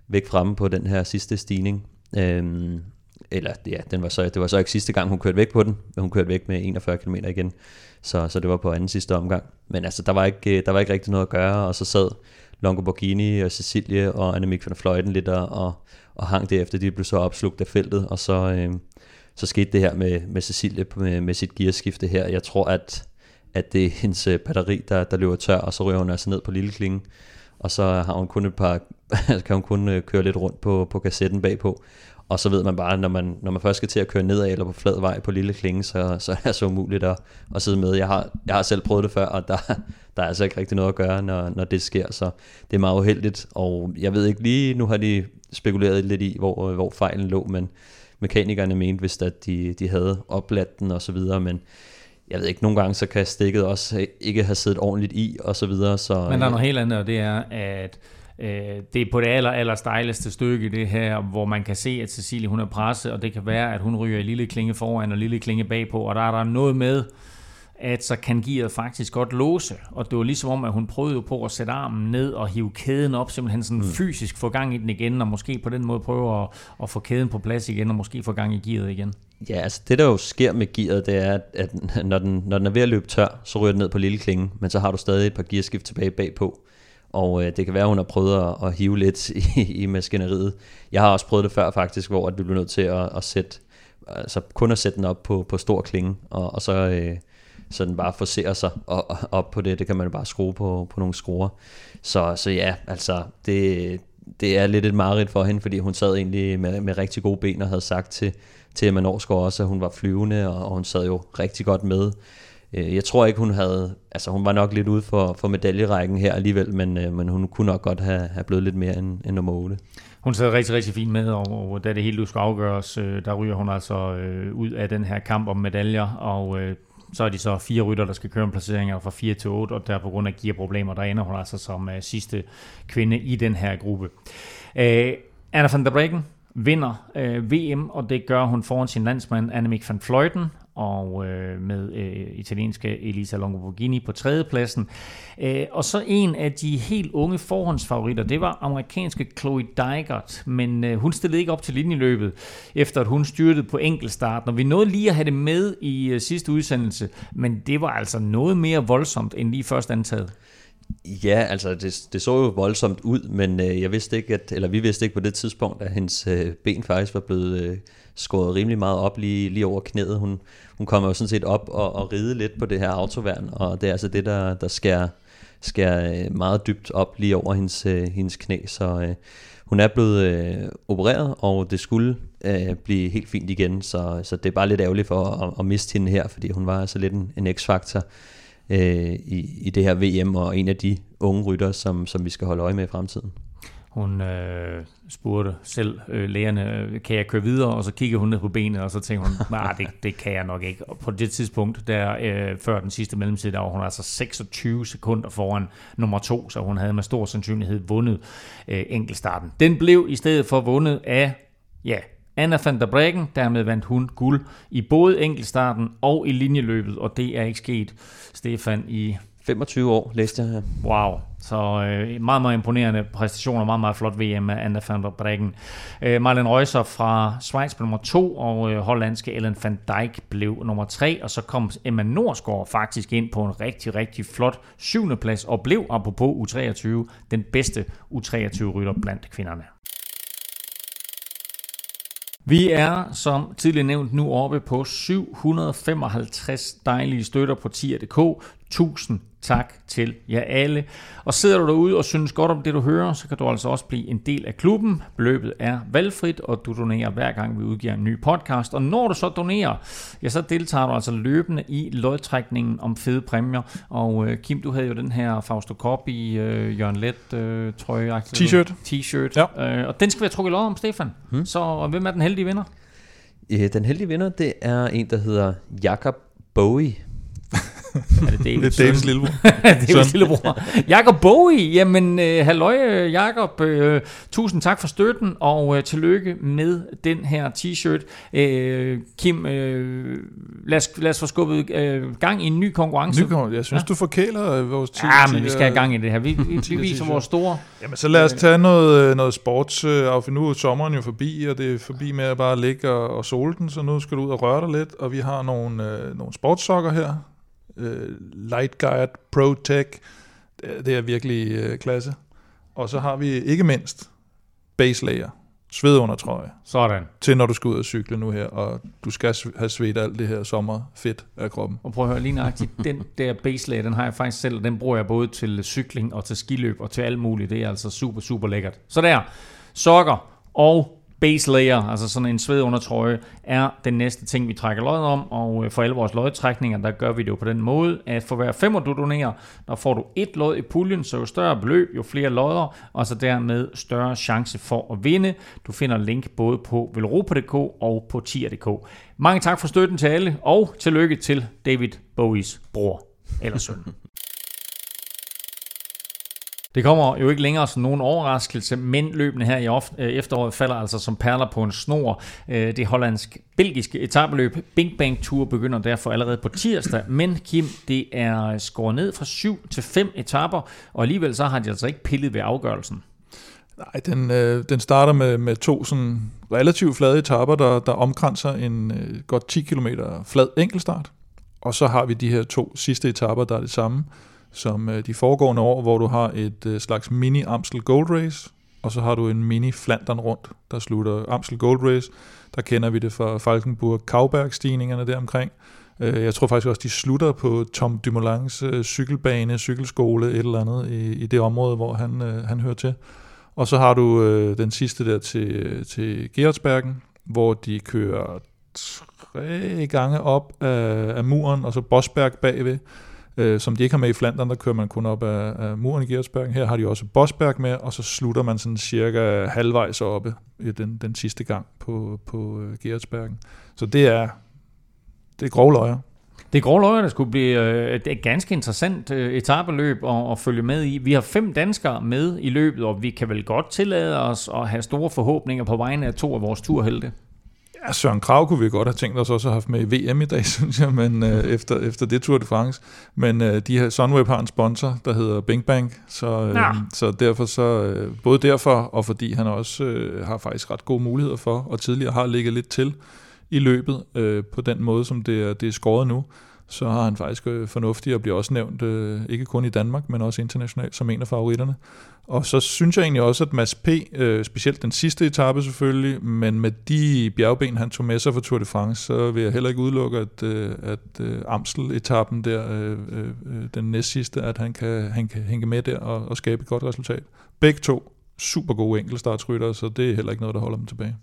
væk fremme på den her sidste stigning. Øh, eller ja, den var så, det var så ikke sidste gang, hun kørte væk på den, men hun kørte væk med 41 km igen, så, så det var på anden sidste omgang. Men altså, der var ikke, der var ikke rigtig noget at gøre, og så sad Longo Borghini og Cecilie og Annemiek van Fløjten lidt og, og, og hang efter de blev så opslugt af feltet, og så, øh, så skete det her med, med Cecilie med, med sit gearskifte her. Jeg tror, at, at det er hendes øh, batteri, der, der løber tør, og så ryger hun altså ned på lille klinge, og så har hun kun et par, kan hun kun øh, køre lidt rundt på, på kassetten bagpå. Og så ved man bare, når man, når man først skal til at køre nedad eller på flad vej på lille klinge, så, så er det så umuligt at, at sidde med. Jeg har, jeg har selv prøvet det før, og der, der er altså ikke rigtig noget at gøre, når, når det sker, så det er meget uheldigt. Og jeg ved ikke lige, nu har de spekuleret lidt i, hvor, øh, hvor fejlen lå, men mekanikerne mente vist, at de, de havde opladt den og så videre, men jeg ved ikke, nogle gange så kan stikket også ikke have siddet ordentligt i og så videre. Så, men der er noget helt andet, og det er, at det er på det aller, aller stejleste stykke, det her, hvor man kan se, at Cecilie hun er presset, og det kan være, at hun ryger i lille klinge foran og lille klinge bagpå, og der er der noget med, at så kan gearet faktisk godt låse. Og det var ligesom om, at hun prøvede på at sætte armen ned og hive kæden op, simpelthen sådan mm. fysisk få gang i den igen, og måske på den måde prøve at, at få kæden på plads igen, og måske få gang i gearet igen. Ja, altså det der jo sker med gearet, det er, at når den, når den er ved at løbe tør, så ryger den ned på lille klinge, men så har du stadig et par gearskift tilbage bagpå. Og øh, det kan være, hun har prøvet at, at hive lidt i, i maskineriet. Jeg har også prøvet det før faktisk, hvor at vi blev nødt til at, at sætte, altså kun at sætte den op på, på stor klinge, og, og så, øh, så den bare forser sig og, og, op på det. Det kan man bare skrue på, på nogle skruer. Så, så ja, altså, det, det er lidt et mareridt for hende, fordi hun sad egentlig med, med rigtig gode ben og havde sagt til, til Emma Norsgaard også, at hun var flyvende, og, og hun sad jo rigtig godt med. Øh, jeg tror ikke, hun havde... Altså, hun var nok lidt ude for, for medaljerækken her alligevel, men, øh, men hun kunne nok godt have, have blevet lidt mere end, end nummer 8. Hun sad rigtig, rigtig fint med, og, og da det hele skulle afgøres, øh, der ryger hun altså øh, ud af den her kamp om medaljer, og øh, så er de så fire rytter, der skal køre en placering fra 4 til 8, og der på grund af gearproblemer, der ender hun altså som øh, sidste kvinde i den her gruppe. Øh, Anna van der Breggen vinder øh, VM, og det gør hun foran sin landsmand Annemiek van Fleuten, og øh, med øh, italienske Elisa Longoborghini på tredjepladsen. Øh, og så en af de helt unge forhåndsfavoritter, det var amerikanske Chloe Dygert, men øh, hun stillede ikke op til linjeløbet, efter at hun styrtede på enkeltstarten, og vi nåede lige at have det med i øh, sidste udsendelse, men det var altså noget mere voldsomt end lige først antaget. Ja, altså det, det så jo voldsomt ud, men øh, jeg vidste ikke, at, eller vi vidste ikke på det tidspunkt, at hendes øh, ben faktisk var blevet øh, skåret rimelig meget op lige, lige over knæet. Hun, hun kommer jo sådan set op og, og ride lidt på det her autoværn, og det er altså det, der, der skærer, skærer øh, meget dybt op lige over hendes, øh, hendes knæ. Så øh, hun er blevet øh, opereret, og det skulle øh, blive helt fint igen, så, så det er bare lidt ærgerligt for at, at miste hende her, fordi hun var altså lidt en, en x-faktor øh, i, i det her VM, og en af de unge rytter, som, som vi skal holde øje med i fremtiden. Hun øh, spurgte selv øh, lægerne, kan jeg køre videre? Og så kiggede hun ned på benet, og så tænkte hun, nej, det, det kan jeg nok ikke. Og på det tidspunkt, der øh, før den sidste mellemtid, der var hun altså 26 sekunder foran nummer to, så hun havde med stor sandsynlighed vundet øh, enkeltstarten. Den blev i stedet for vundet af, ja, Anna van der Breggen, dermed vandt hun guld i både enkeltstarten og i linjeløbet, og det er ikke sket, Stefan, i 25 år, læste jeg her. Wow. Så øh, meget, meget imponerende præstationer, meget, meget flot VM af Anna van der Breggen. Øh, Marlen Reusser fra Schweiz blev nummer to, og øh, hollandske Ellen van Dijk blev nummer tre, og så kom Emma Norsgaard faktisk ind på en rigtig, rigtig flot syvende plads, og blev, apropos U23, den bedste U23-rytter blandt kvinderne. Vi er, som tidligere nævnt, nu oppe på 755 dejlige støtter på tier.dk. Tusind tak til jer alle. Og sidder du derude og synes godt om det, du hører, så kan du altså også blive en del af klubben. Beløbet er valgfrit, og du donerer hver gang, vi udgiver en ny podcast. Og når du så donerer, ja, så deltager du altså løbende i lodtrækningen om fede præmier. Og øh, Kim, du havde jo den her Fausto Kopp i øh, Jørgen Let øh, trøje. T-shirt. T-shirt. Ja. Øh, og den skal vi have trukket lod om, Stefan. Hmm. Så og hvem er den heldige vinder? Den heldige vinder, det er en, der hedder Jakob Bowie er det Davids, det er Davids lillebror. Davids lillebror. Jakob Bowie, jamen uh, halløj Jakob, uh, tusind tak for støtten, og uh, tillykke med den her t-shirt. Uh, Kim, uh, lad, os, lad os få skubbet uh, gang i en ny konkurrence. Ny konkurrence. Jeg synes, ja. du forkæler vores t Ja, men vi skal have gang i det her. Vi, vi, vi viser vores store... Jamen så lad os tage noget, noget sports. Uh, nu er sommeren jo forbi, og det er forbi med at bare ligge og, og sole den, så nu skal du ud og røre dig lidt, og vi har nogle, uh, nogle sportssokker her, øh, Lightguard ProTech. Det, det er virkelig øh, klasse. Og så har vi ikke mindst base layer, svedundertrøje. Sådan. Til når du skal ud og cykle nu her, og du skal have svedt alt det her sommerfedt af kroppen. Og prøv at høre lige nøjagtigt, den der base layer, den har jeg faktisk selv, og den bruger jeg både til cykling og til skiløb og til alt muligt. Det er altså super, super lækkert. Så der, sokker og base layer, altså sådan en svedundertrøje, er den næste ting, vi trækker lod om, og øh, for alle vores lodtrækninger, der gør vi det jo på den måde, at for hver femmer du donerer, der får du et lod i puljen, så jo større beløb, jo flere lodder, og så dermed større chance for at vinde. Du finder link både på velropa.dk og på tier.dk. Mange tak for støtten til alle, og tillykke til David Bowies bror eller søn. Det kommer jo ikke længere som nogen overraskelse, men løbende her i øh, efteråret falder altså som perler på en snor. Øh, det hollandsk-belgiske etabeløb Big Bang Tour begynder derfor allerede på tirsdag, men Kim, det er skåret ned fra 7 til 5 etaper, og alligevel så har de altså ikke pillet ved afgørelsen. Nej, den, øh, den starter med, med to sådan relativt flade etaper, der, der omkranser en øh, godt 10 km flad enkeltstart. Og så har vi de her to sidste etaper, der er det samme som øh, de foregående år, hvor du har et øh, slags mini Amstel Gold Race, og så har du en mini Flandern rundt, der slutter Amstel Gold Race. Der kender vi det fra Falkenburg Kauberg stigningerne der omkring. Øh, jeg tror faktisk også, de slutter på Tom Dumoulins øh, cykelbane, cykelskole, et eller andet i, i det område, hvor han, øh, han hører til. Og så har du øh, den sidste der til, øh, til Gerardsbergen, hvor de kører tre gange op af, af muren, og så Bosberg bagved, øh, som de ikke har med i Flandern, der kører man kun op af, af muren i Gersberg. Her har de også Bosberg med, og så slutter man sådan cirka halvvejs oppe i den, den sidste gang på, på øh, Så det er, det er grove løjer. Det er grove løjer, der skulle blive øh, et ganske interessant øh, etabeløb at, at følge med i. Vi har fem danskere med i løbet, og vi kan vel godt tillade os at have store forhåbninger på vegne af to af vores turhelte. Ja, Søren Krav kunne vi godt have tænkt os også at have haft med i VM i dag, synes jeg, men øh, efter, efter det Tour de France. Men øh, de her, Sunweb har en sponsor, der hedder Bing Bang, så, øh, ja. så derfor så, øh, både derfor og fordi han også øh, har faktisk ret gode muligheder for, og tidligere har ligget lidt til i løbet øh, på den måde, som det er, det er skåret nu, så har han faktisk øh, fornuftig og bliver også nævnt, øh, ikke kun i Danmark, men også internationalt, som en af favoritterne. Og så synes jeg egentlig også, at Mads P., øh, specielt den sidste etape selvfølgelig, men med de bjergben, han tog med sig for Tour de France, så vil jeg heller ikke udelukke, at, øh, at øh, Amstel-etappen der, øh, øh, øh den næst sidste, at han kan, han kan hænge med der og, og skabe et godt resultat. Begge to super gode enkeltstartsrytter, så det er heller ikke noget, der holder dem tilbage.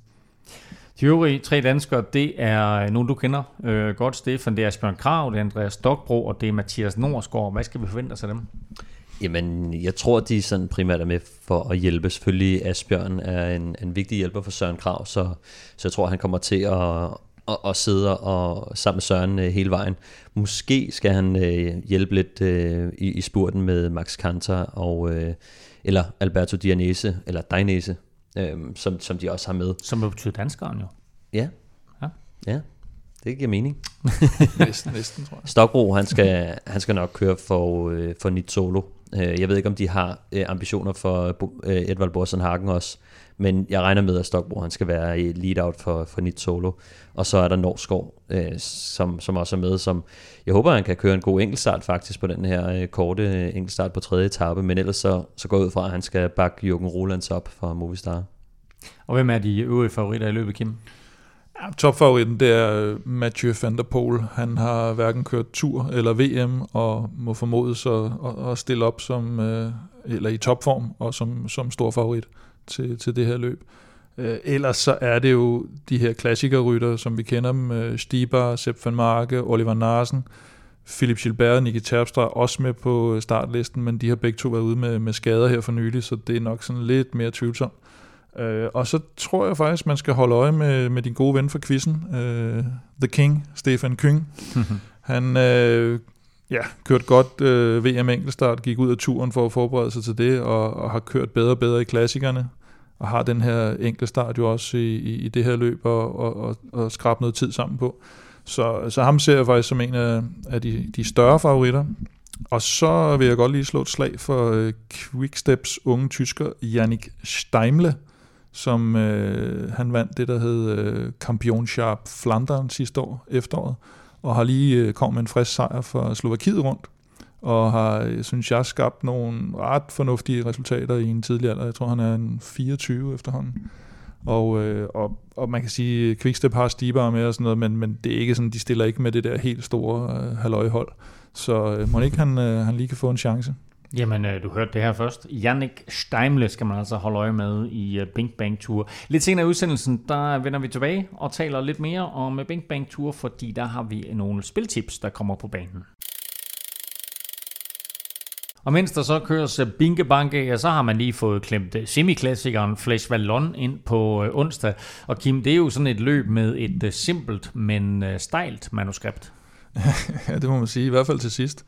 De øvrige tre danskere, det er øh, nogen, du kender øh, godt, Stefan. Det er Asbjørn Krav, det er Andreas Stokbro, og det er Mathias Norsgaard. Hvad skal vi forvente os af dem? Jamen, jeg tror, de sådan primært er med for at hjælpe. Selvfølgelig Asbjørn er en, en vigtig hjælper for Søren Krav, så, så jeg tror, han kommer til at, at, at sidde og sammen med Søren øh, hele vejen. Måske skal han øh, hjælpe lidt øh, i, i spurten med Max Kanter og øh, eller Alberto Dianese, eller Dainese, øh, som, som de også har med. Som betyder danskeren jo. Ja. Ja. Ja, det giver mening. næsten, næsten, tror jeg. Stokbro, han skal, han skal nok køre for, øh, for Nit Solo. Øh, jeg ved ikke, om de har øh, ambitioner for øh, Edvald Borsen Hagen også, men jeg regner med, at Stokbro han skal være i lead-out for, for Nit Solo. Og så er der Norskov, øh, som, som også er med, som jeg håber, han kan køre en god enkeltstart faktisk på den her øh, korte øh, enkeltstart på tredje etape, men ellers så, så går jeg ud fra, at han skal bakke Jürgen Rolands op fra Movistar. Og hvem er de øvrige favoritter i løbet, Kim? Ja, topfavoritten det er Mathieu van der Poel. Han har hverken kørt tur eller VM og må formodes at, at stille op som øh, eller i topform og som, som stor favorit til, til det her løb. Øh, ellers så er det jo de her klassikerrytter, som vi kender dem, øh, Stibar, Sepp van Marke, Oliver Narsen, Philip Gilbert og Nicky Terpstra også med på startlisten, men de har begge to været ude med, med skader her for nylig, så det er nok sådan lidt mere tvivlsomt. Øh, og så tror jeg faktisk, man skal holde øje med, med din gode ven fra quizzen, øh, The King, Stefan Kyng. Han øh, ja, kørt godt øh, VM enkeltstart, gik ud af turen for at forberede sig til det, og, og har kørt bedre og bedre i klassikerne, og har den her enkeltstart jo også i, i, i det her løb, og, og, og, og skrabe noget tid sammen på. Så, så ham ser jeg faktisk som en af, af de, de større favoritter. Og så vil jeg godt lige slå et slag for øh, Quicksteps unge tysker, Jannik Steimle, som øh, han vandt det, der hed øh, Championship Flandern sidste år, efteråret, og har lige øh, kommet med en frisk sejr for Slovakiet rundt, og har, øh, synes jeg, skabt nogle ret fornuftige resultater i en tidlig alder. Jeg tror, han er en 24 efterhånden. Og, øh, og, og man kan sige, at Quickstep har stiber med og sådan noget, men, men det er ikke sådan, de stiller ikke med det der helt store øh, halvøjehold. Så øh, må ikke han, øh, han lige kan få en chance. Jamen, øh, du hørte det her først. Jannik Steimle skal man altså holde øje med i øh, Bing Bang Tour. Lidt senere i udsendelsen, der vender vi tilbage og taler lidt mere om øh, Bing Bang Tour, fordi der har vi nogle spiltips, der kommer på banen. Og mens der så køres binkebanke, ja, så har man lige fået klemt semiklassikeren Flash Vallon ind på onsdag. Og Kim, det er jo sådan et løb med et simpelt, men stejlt manuskript. ja, det må man sige, i hvert fald til sidst.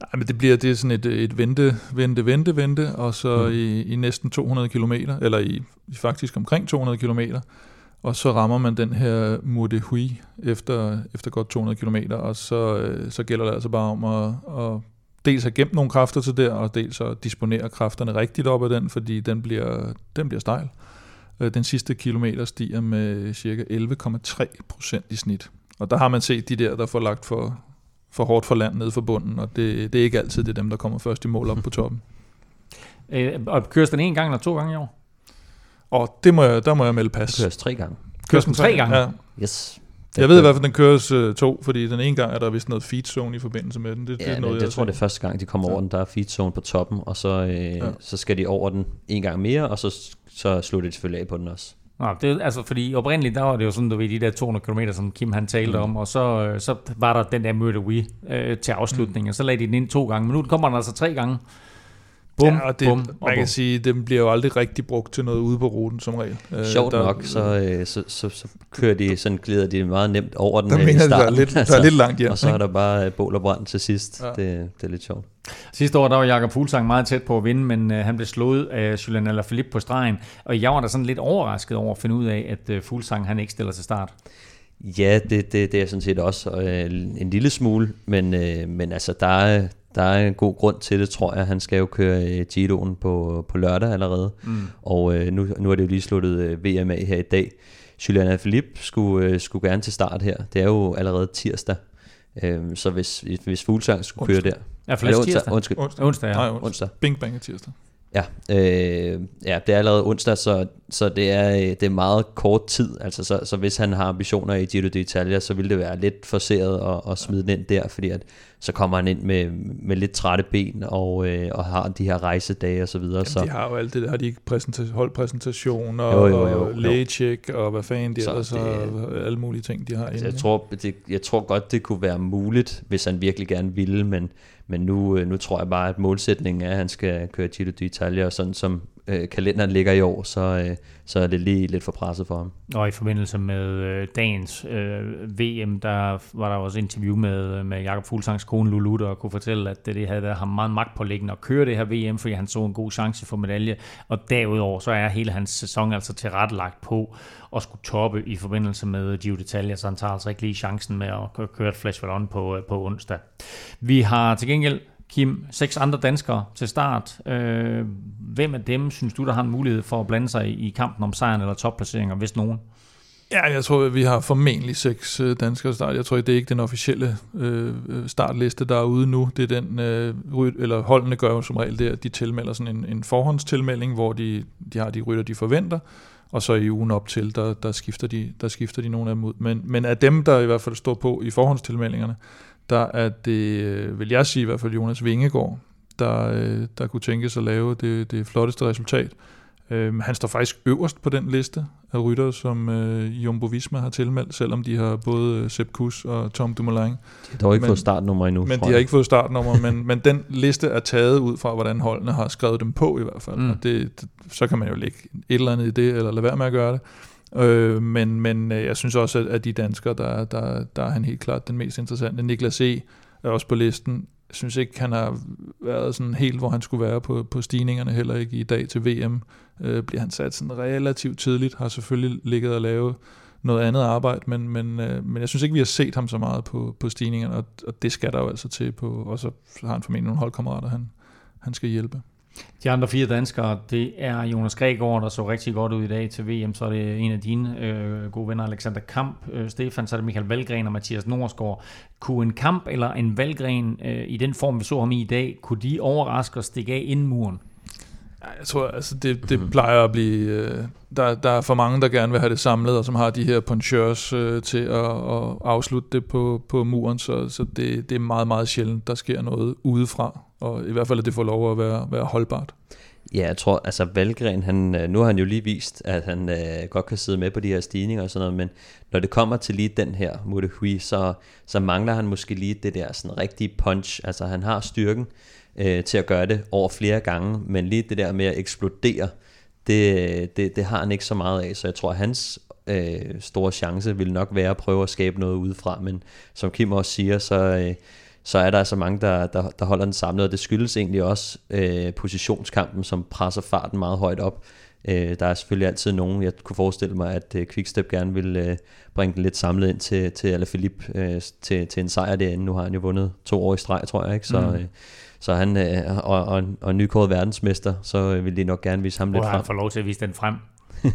Nej, men det bliver det er sådan et, et vente, vente, vente, vente, og så mm. i, i næsten 200 km, eller i, i faktisk omkring 200 km, og så rammer man den her Murde Hui efter, efter godt 200 km, og så, øh, så gælder det altså bare om at, at dels have gemt nogle kræfter til der, og dels at disponere kræfterne rigtigt op af den, fordi den bliver, den bliver stejl. Øh, den sidste kilometer stiger med cirka 11,3 procent i snit. Og der har man set de der, der får lagt for, for hårdt for land ned for bunden, og det, det er ikke altid det er dem, der kommer først i mål op på toppen. Øh, og køres den en gang eller to gange i år? Og det må jeg, der må jeg melde pas. Det køres tre gange. Køres den tre gange? Ja. Yes. Jeg ved i hvert fald, den køres øh, to, fordi den ene gang er der vist noget feed zone i forbindelse med den. Det, Ja, det er noget, jeg, jeg tror, det er første gang, de kommer Ja. over den. Der er feed zone på toppen, og så, øh, ja. så skal de over den en gang mere, og så, så slutter de selvfølgelig af på den også. Nå, det, altså, fordi oprindeligt, der var det jo sådan, du ved, de der 200 km, som Kim han talte mm. om, og så, øh, så var der den der Murder We øh, til afslutning, mm. og så lagde de den ind to gange, men nu kommer den altså tre gange. Bum, ja, og det, bum, man og kan bum. sige, den bliver jo aldrig rigtig brugt til noget ude på ruten som regel. Øh, Sjovt der, nok, så, øh, så, så, så kører de, sådan glider de meget nemt over den Der øh, mener i jeg, der er starten. lidt, der er lidt langt hjem. og så er der bare øh, bål og brand til sidst. Ja. Det, det er lidt sjovt. Sidste år, der var Jakob Fuglsang meget tæt på at vinde, men øh, han blev slået af Julian Alaphilippe på stregen, og jeg var da sådan lidt overrasket over at finde ud af, at øh, Fuglsang han ikke stiller til start. Ja, det, det, det er sådan set også øh, en lille smule, men, øh, men altså, der er, der er en god grund til det, tror jeg. Han skal jo køre øh, Giroen på, på lørdag allerede, Mm. og øh, nu, nu er det jo lige sluttet øh, VM her i dag. Julian Philippe skulle, øh, skulle gerne til start her. Det er jo allerede tirsdag, øh, så hvis, hvis Fuglsang skulle køre der... Ja, for Er det onsdag. onsdag? Undskyld, Onsdag. Onsdag, ja. Nej, onsdag. onsdag. Bing bang er tirsdag. Ja, øh, ja, det er allerede onsdag, så, så det, er, øh, det er meget kort tid. Altså, så, så hvis han har ambitioner i Giro d'Italia, så vil det være lidt forseret at, at smide den ind der, fordi at, så kommer han ind med, med lidt trætte ben og, øh, og har de her rejsedage og så videre. Jamen, så, de har jo alt det der. Har de ikke præsentation, holdpræsentation og, Jo, jo, jo, og jo. lægetjek og hvad fanden de Så ellers det- har, alle mulige ting, de har altså, inde. jeg, tror, det, jeg tror godt, det kunne være muligt, hvis han virkelig gerne ville, men, men nu, øh, nu tror jeg bare, at målsætningen er, at han skal køre Giro d'Italia, og sådan som øh, kalenderen ligger i år, så, øh, så er det lige lidt for presset for ham. Og i forbindelse med øh, dagens øh, VM, der var der også interview med, øh, med Jakob Fuglsangs kone Lulu, der kunne fortælle, at det, det havde været ham meget magtpålæggende at køre det her VM, fordi han så en god chance for medalje. Og derudover så er hele hans sæson altså tilrettelagt på at skulle toppe i forbindelse med Giro d'Italia, så han tager altså ikke lige chancen med at køre et Flash på, øh, på onsdag. Vi har til gengæld Kim, seks andre danskere til start. Øh, hvem af dem synes du, der har en mulighed for at blande sig i, kampen om sejren eller topplaceringer, hvis nogen? Ja, jeg tror, at vi har formentlig seks øh, danskere start. Jeg tror, det er ikke den officielle øh, startliste, der er ude nu. Det er den, øh, eller holdene gør jo som regel det, at de tilmelder sådan en, en forhåndstilmelding, hvor de, de har de rytter, de forventer, og så i ugen op til, der, der, skifter, de, der skifter de nogle af dem ud. Men, men af dem, der i hvert fald står på i forhåndstilmeldingerne, der er det, øh, vil jeg sige i hvert fald Jonas Vingegaard, der, øh, der kunne tænke sig at lave det, det flotteste resultat. Øhm, han står faktisk øverst på den liste af ryttere, som øh, Jumbo Visma har tilmeldt, selvom de har både øh, Sepp Kuss og Tom Dumoulin. De har dog ikke Men- fået startnummer endnu, Men de har ikke fået startnummer, men, men den liste er taget ud fra, hvordan holdene har skrevet dem på i hvert fald. Mm. Og det, det, så kan man jo lægge et eller andet i det, eller lade være med at gøre det. Øh, men, men øh, jeg synes også, at af de danskere, der, der, der er han helt klart den mest interessante. Niklas E. er også på listen. Jeg synes ikke, han har været sådan helt, hvor han skulle være på, på stigningerne, heller ikke i dag til VM. Øh, bliver han sat sådan relativt tidligt, har selvfølgelig ligget og lavet noget andet arbejde, men, men, øh, men jeg synes ikke, vi har set ham så meget på, på stigningerne, og, og det skal der jo altså til på, og så har han formentlig nogle holdkammerater, han, han skal hjælpe. De andre fire danskere, det er Jonas Gregor, der så rigtig godt ud i dag til VM. Så er det en af dine øh, gode venner, Alexander Kamp. Øh, Stefan, så er det Michael Valgren og Mathias Norsgaard. Kunne en Kamp eller en Valgren øh, i den form, vi så ham i i dag, kunne de overraske og stikke af inden muren? Jeg tror, altså det, det plejer at blive... Øh, der, der er for mange, der gerne vil have det samlet, og som har de her punchers øh, til at, at afslutte det på, på muren, så, så det, det er meget, meget sjældent, der sker noget udefra, og i hvert fald, at det får lov at være, være holdbart. Ja, jeg tror, altså Valgren, han, øh, nu har han jo lige vist, at han øh, godt kan sidde med på de her stigninger og sådan noget, men når det kommer til lige den her Muttehui, så, så mangler han måske lige det der sådan rigtige punch. Altså han har styrken øh, til at gøre det over flere gange, men lige det der med at eksplodere, det, det, det har han ikke så meget af, så jeg tror, at hans øh, store chance vil nok være at prøve at skabe noget udefra, men som Kim også siger, så... Øh, så er der altså mange, der, der, der holder den samlet, og det skyldes egentlig også øh, positionskampen, som presser farten meget højt op. Øh, der er selvfølgelig altid nogen, jeg kunne forestille mig, at øh, Quickstep gerne vil øh, bringe den lidt samlet ind til, til Alaphilippe øh, til, til en sejr derinde. Nu har han jo vundet to år i streg, tror jeg, ikke? Så, Mm. øh, så han, øh, og, og, og nykåret verdensmester, så øh, vil de nok gerne vise ham lidt frem. han får lov til at vise den frem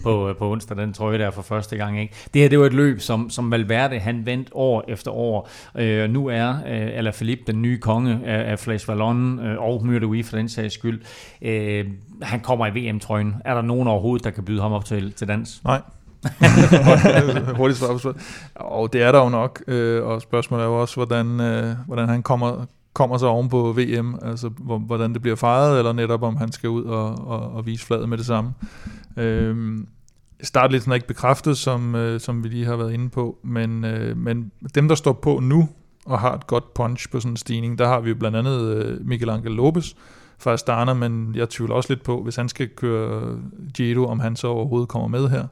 på, øh, på onsdag, den trøje der for første gang. Ikke? Det her det var et løb, som, som Valverde han vandt år efter år. Øh, nu er øh, Alaphilippe den nye konge af, af Flash Vallon øh, og Myrte for den sags skyld. Øh, han kommer i VM-trøjen. Er der nogen overhovedet, der kan byde ham op til, til dans? Nej, Hurtigt svar på. Og det er der jo nok, øh, og spørgsmålet er jo også, hvordan, øh, hvordan han kommer, kommer så oven på VM, altså hvordan det bliver fejret, eller netop om han skal ud og, og, og vise fladet med det samme. Øhm, startlisten er ikke bekræftet, som, øh, som vi lige har været inde på, men, øh, men dem, der står på nu og har et godt punch på sådan en stigning, der har vi jo blandt andet øh, Miguel Angel Lopez fra Astana, men jeg tvivler også lidt på, hvis han skal køre Giro, om han så overhovedet kommer med her.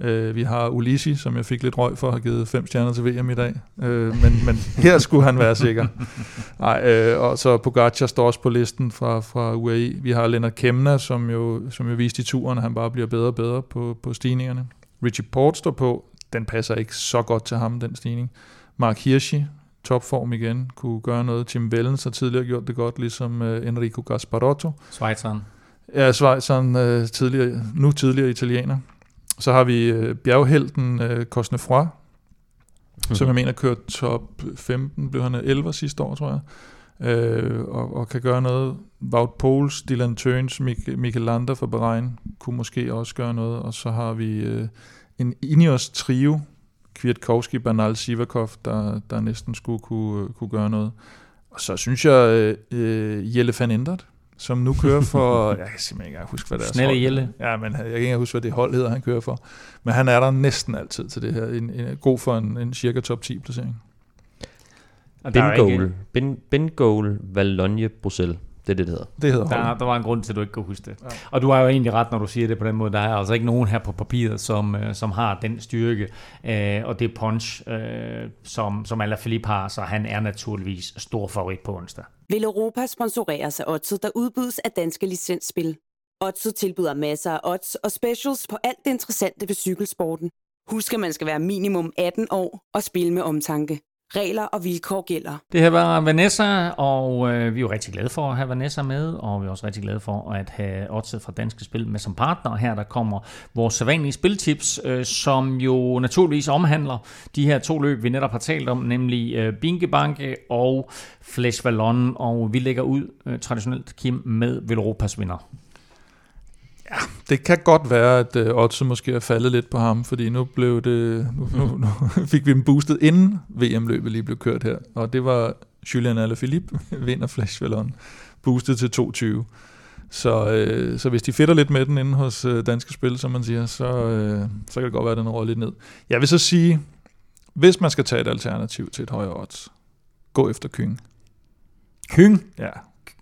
Øh, vi har Ulisi, som jeg fik lidt røg for at have givet fem stjerner til VM i dag. Øh, men, men her skulle han være sikker. Ej, øh, og så Pogacar står også på listen fra, fra UAE. Vi har Lennart Kemna, som jo, som jo viste i turen, at han bare bliver bedre og bedre på, på stigningerne. Richie Port står på. Den passer ikke så godt til ham, den stigning. Mark Hirschi, topform igen, kunne gøre noget. Tim Wellens har tidligere gjort det godt, ligesom uh, Enrico Gasparotto. Schweizeren. Ja, Schweizeren, uh, tidligere, nu tidligere italiener. Så har vi uh, bjerghelten uh, Cosnefroy, mm-hmm. som jeg mener kørte top 15, blev han 11 sidste år, tror jeg. Uh, og, og kan gøre noget. Wout Poels, Dylan Tøns, Mik- Michael Lander fra Bahrain kunne måske også gøre noget. Og så har vi uh, en Ineos trio, Kwiatkowski, Bernal, Sivakov, der, der næsten skulle kunne, kunne gøre noget. Og så synes jeg, øh, øh Jelle van Endert, som nu kører for, jeg kan simpelthen ikke huske, hvad det er. Snelle Jelle. Ja, men jeg kan ikke huske, hvad det hold hedder, han kører for. Men han er der næsten altid til det her. En, en, god for en, en cirka top 10 placering. Ben Goal. Ben, ben Goal, Valogne, Bruxelles. Det er det, det hedder. Det hedder der, der var en grund til, at du ikke kan huske det. Ja. Og du har jo egentlig ret, når du siger det på den måde. Der er altså ikke nogen her på papiret, som, øh, som har den styrke. Øh, og det Punch, øh, som, som Alaphilippe har, så han er naturligvis stor favorit på onsdag. Vil Europa sponsoreres af Odset, der udbydes af danske licensspil? Odset tilbyder masser af odds og specials på alt det interessante ved cykelsporten. Husk, at man skal være minimum 18 år og spille med omtanke. Regler og vilkår gælder. Det her var Vanessa, og øh, vi er jo rigtig glade for at have Vanessa med, og vi er også rigtig glade for at have Otset fra Danske Spil med som partner. Her der kommer vores sædvanlige spiltips, øh, som jo naturligvis omhandler de her to løb, vi netop har talt om, nemlig øh, Binkebanke og Flesh Vallon, og vi lægger ud øh, traditionelt, Kim, med Velropas vinder. Ja, det kan godt være, at uh, Otto måske er faldet lidt på ham, fordi nu blev det nu, nu, nu fik vi dem boostet inden VM-løbet lige blev kørt her, og det var Julian Alaphilippe, vinder Flash Vallon, boostet til 22. Så, øh, så hvis de fedter lidt med den inde hos øh, Danske Spil, som man siger, så, øh, så kan det godt være, at den råder lidt ned. Jeg vil så sige, hvis man skal tage et alternativ til et højere odds, gå efter Kyng. Kyng? Ja,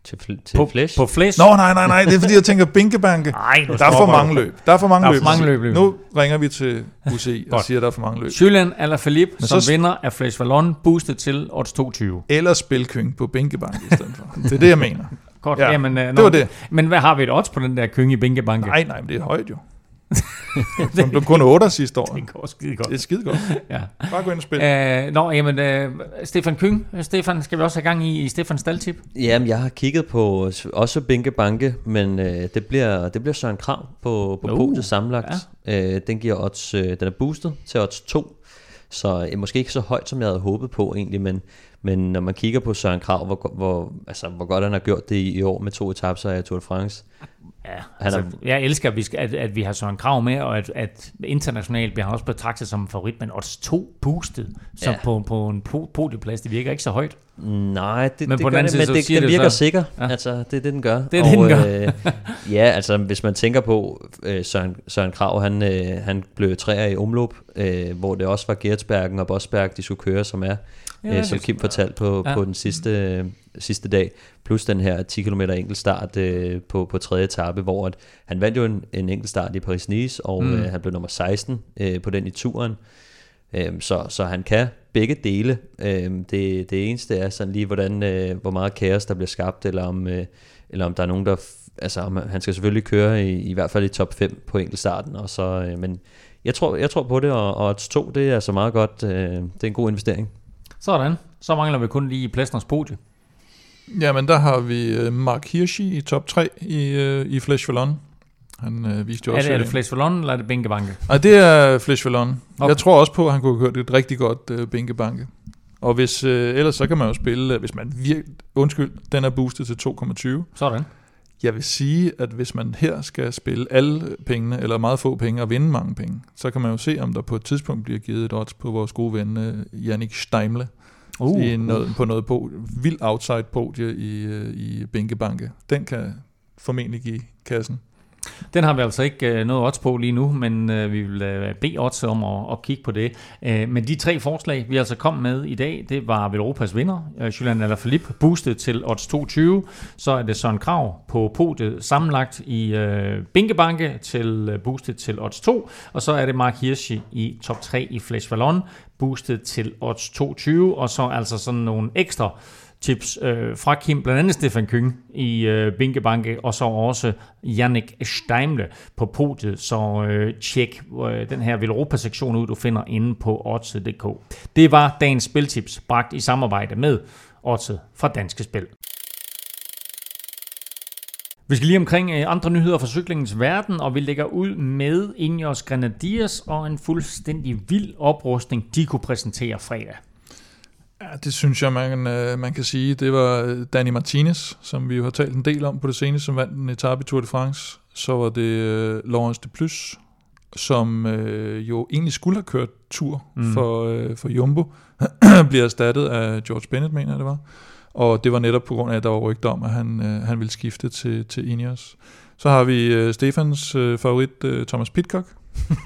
til, fl- til på, flash? På flash? Nå, nej, nej, nej, det er fordi, jeg tænker binkebanke. Nej, der er for mange løb. Der er for mange, der er løb. For mange løb. løb. Nu ringer vi til UCI og siger, at der er for mange løb. Julian eller Philippe, Men som så... vinder af Flash Vallon, boostet til odds 22. Eller spilkyng på binkebanke i stedet for. Det er det, jeg mener. Godt, ja, jamen, det var det. Men hvad har vi et odds på den der køng i binkebanke? Nej, nej, men det er højt jo. Som blev kun 8 sidste år. Det går skide godt. Det er skide godt. ja. Bare gå ind og spille. Uh, nå, jamen, uh, Stefan Kyng. Stefan, skal vi også have gang i, i Stefans staldtip? Jamen, jeg har kigget på også Binke Banke, men uh, det, bliver, det bliver Søren Krav på, på uh, podiet sammenlagt. Ja. Uh, den giver odds, uh, den er boostet til odds 2. Så uh, måske ikke så højt, som jeg havde håbet på egentlig, men, men når man kigger på Søren Krav, hvor, hvor, altså, hvor godt han har gjort det i, i år med to etaper af Tour de France, Ja, altså, jeg elsker, at vi, skal, at, at vi har Søren Krav med, og at, at internationalt bliver han også betragtet som en favorit, men også to boostet så ja. på, på en podieplads. Det virker ikke så højt. Nej, det, men det, på gør det, men det, det, det virker så, sikker. Ja. Altså, det er det, den gør. Det er det, den gør. øh, ja, altså hvis man tænker på øh, Søren, Søren Krav, han, øh, han blev træer i omlop, øh, hvor det også var Gertsbergen og Bosberg, de skulle køre, som er, ja, øh, som Kim fortalte på, ja. på den sidste, sidste dag plus den her 10 km enkeltstart øh, på, på tredje etape, hvor at, han vandt jo en, en enkeltstart i Paris-Nice, og mm. øh, han blev nummer 16 øh, på den i turen. Øh, så, så han kan begge dele. Øh, det, det eneste er sådan lige, hvordan, øh, hvor meget kaos der bliver skabt, eller om, øh, eller om der er nogen, der... Altså, om, han skal selvfølgelig køre i, i hvert fald i top 5 på enkeltstarten, og så, øh, men jeg tror, jeg tror på det, og, og 2, det er så meget godt. Øh, det er en god investering. Sådan. Så mangler vi kun lige Plæstners podie. Jamen, der har vi øh, Mark Hirschi i top 3 i, øh, i Flash Vallon. Han øh, viste jo også... Er det, er det Flash Vallon, eller er det Binkebanke? Nej, det er Flash Vallon. Okay. Jeg tror også på, at han kunne have kørt et rigtig godt øh, Binkebanke. Og hvis, øh, ellers så kan man jo spille, hvis man virkelig... Undskyld, den er boostet til 2,20. Sådan. Jeg vil sige, at hvis man her skal spille alle pengene, eller meget få penge, og vinde mange penge, så kan man jo se, om der på et tidspunkt bliver givet et odds på vores gode ven, uh, Jannik Steimle, uh, i noget, uh. på noget på, vild outside podie i, uh, i Binkebanke. Den kan formentlig give kassen. Den har vi altså ikke øh, noget odds på lige nu, men øh, vi vil øh, bede odds om at, at kigge på det. Øh, men de tre forslag, vi altså kom med i dag, det var Europas vinder, øh, Julian Alaphilippe, boostet til odds 22. Så er det Søren Krav på podiet sammenlagt i øh, Binkebanke til øh, boostet til odds 2. Og så er det Mark Hirschi i top 3 i Flash Vallon, boostet til odds 22. Og så altså sådan nogle ekstra tips øh, fra Kim, blandt andet Stefan Kyng i øh, Binkebanke, og så også Jannik Steimle på podiet, så øh, tjek øh, den her Velropa-sektion ud, du finder inde på Odds.dk. Det var dagens spiltips, bragt i samarbejde med Odds fra Danske Spil. Vi skal lige omkring øh, andre nyheder fra cyklingens verden, og vi lægger ud med Ineos Grenadiers og en fuldstændig vild oprustning, de kunne præsentere fredag. Ja, det synes jeg, man, øh, man kan sige. Det var øh, Danny Martinez, som vi jo har talt en del om på det seneste, som vandt en etape i Tour de France. Så var det uh, Laurence de Plus, som uh, jo egentlig skulle have kørt tur mm. for, uh, for Jumbo, bliver erstattet af George Bennett, mener jeg det var. Og det var netop på grund af, at der var rygter om, at han, uh, han ville skifte til, til Ineos. Så har vi uh, Stefans uh, favorit, uh, Thomas Pitcock,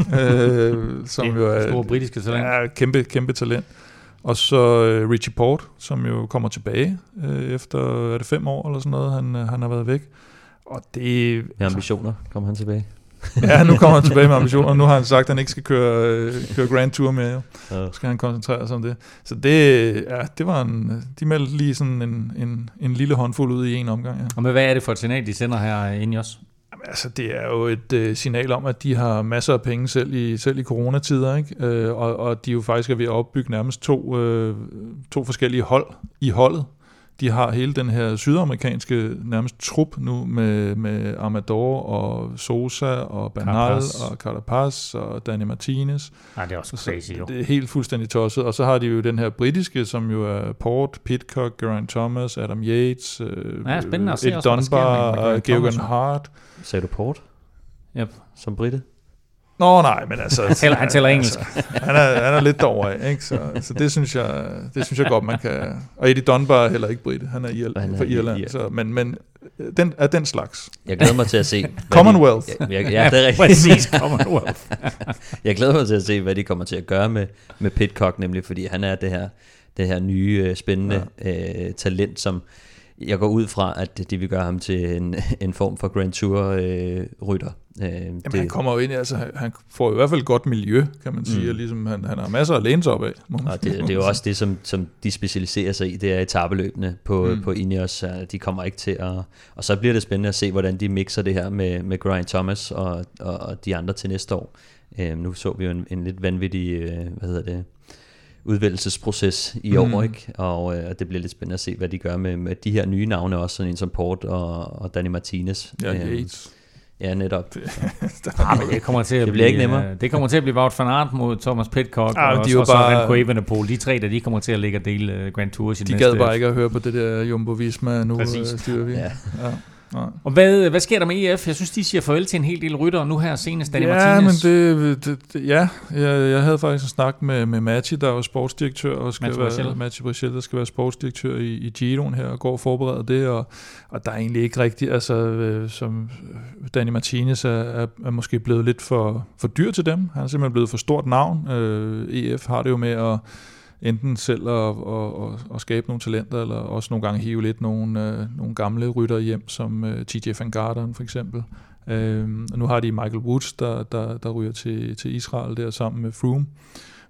uh, som jo er store britiske talent. Ja, kæmpe, kæmpe talent. Og så øh, Richie Port, som jo kommer tilbage øh, efter er det fem år eller sådan noget, han, øh, han har været væk. Og det... Med ambitioner kommer han tilbage. ja, nu kommer han tilbage med ambitioner, og nu har han sagt, at han ikke skal køre, øh, køre Grand Tour mere. Jo. Ja. skal han koncentrere sig om det. Så det, ja, det var en, de meldte lige sådan en, en, en lille håndfuld ud i en omgang. Ja. Og med hvad er det for et signal, de sender her ind i os? Altså, det er jo et øh, signal om, at de har masser af penge selv i, selv i coronatider, ikke? Øh, og, og de jo faktisk er ved at opbygge nærmest to, øh, to forskellige hold i holdet. De har hele den her sydamerikanske nærmest trup nu med, med Amador og Sosa og Bernal Carapaz. og Carapaz og Danny Martinez. Nej, det er også crazy jo. Det er helt fuldstændig tosset. Og så har de jo den her britiske, som jo er Port, Pitcock, Geraint Thomas, Adam Yates, øh, ja, spændende at se Ed Dunbar og Geoghan Hart. Sagde du Port? Yep. Som britte? Nå nej, men altså... han taler, han taler engelsk. Altså, han, er, han er lidt derovre, ikke? Så, så det, synes jeg, det synes jeg godt, man kan... Og Eddie Dunbar er heller ikke britte, han er Irl, han er fra Irland. Ir. Så, men, men den er den slags. Jeg glæder mig til at se... Commonwealth. De, jeg, jeg, ja, det er rigtigt. Præcis, Commonwealth. jeg glæder mig til at se, hvad de kommer til at gøre med, med Pitcock, nemlig fordi han er det her, det her nye, øh, spændende ja. øh, talent, som jeg går ud fra, at de vil gøre ham til en, en form for Grand Tour-rytter. Øh, øh, Jamen, det, han kommer jo ind, altså han får i hvert fald et godt miljø, kan man sige, mm. og ligesom han, han har masser at læne sig op af. Og det, det er jo også det, som, som de specialiserer sig i, det er etabeløbene på, mm. på Ineos. De kommer ikke til at... Og så bliver det spændende at se, hvordan de mixer det her med, med Grind Thomas og, og, og de andre til næste år. Øh, nu så vi jo en, en lidt vanvittig, øh, hvad hedder det, udvælgelsesproces i mm. år, ikke? Og øh, det bliver lidt spændende at se, hvad de gør med, med de her nye navne også, sådan en som Port og, og Danny Martinez. Ja, Yates. Ja, netop. Det, ah, men det kommer til at det bliver blive, ikke nemmere. Det kommer til at blive Wout van Aert mod Thomas Pitcock, ah, og, de og så bare, Remco Evenepoel. De tre, der de kommer til at ligge og dele uh, Grand Tours i de næste... De gad bare ikke at høre på det der Jumbo-Visma nu, Præcis. Øh, styrer vi. Ja. ja. Nej. Og hvad, hvad sker der med EF? Jeg synes, de siger farvel til en hel del rytter, nu her senest Danny ja, Martinez. Men det, det, det, ja, jeg, jeg havde faktisk en snak med, med Matti, der er sportsdirektør, og skal Matti være, Matti Brichel, der skal være sportsdirektør i, i Giroen her, og går og forbereder det, og, og der er egentlig ikke rigtigt, altså øh, som Danny Martinez er, er, er måske blevet lidt for, for dyr til dem. Han er simpelthen blevet for stort navn. Øh, EF har det jo med at enten selv at, at, at, at skabe nogle talenter, eller også nogle gange hive lidt nogle, øh, nogle gamle rytter hjem, som øh, TJ Van Garderen for eksempel. Øh, nu har de Michael Woods, der, der, der ryger til, til Israel der sammen med Froome.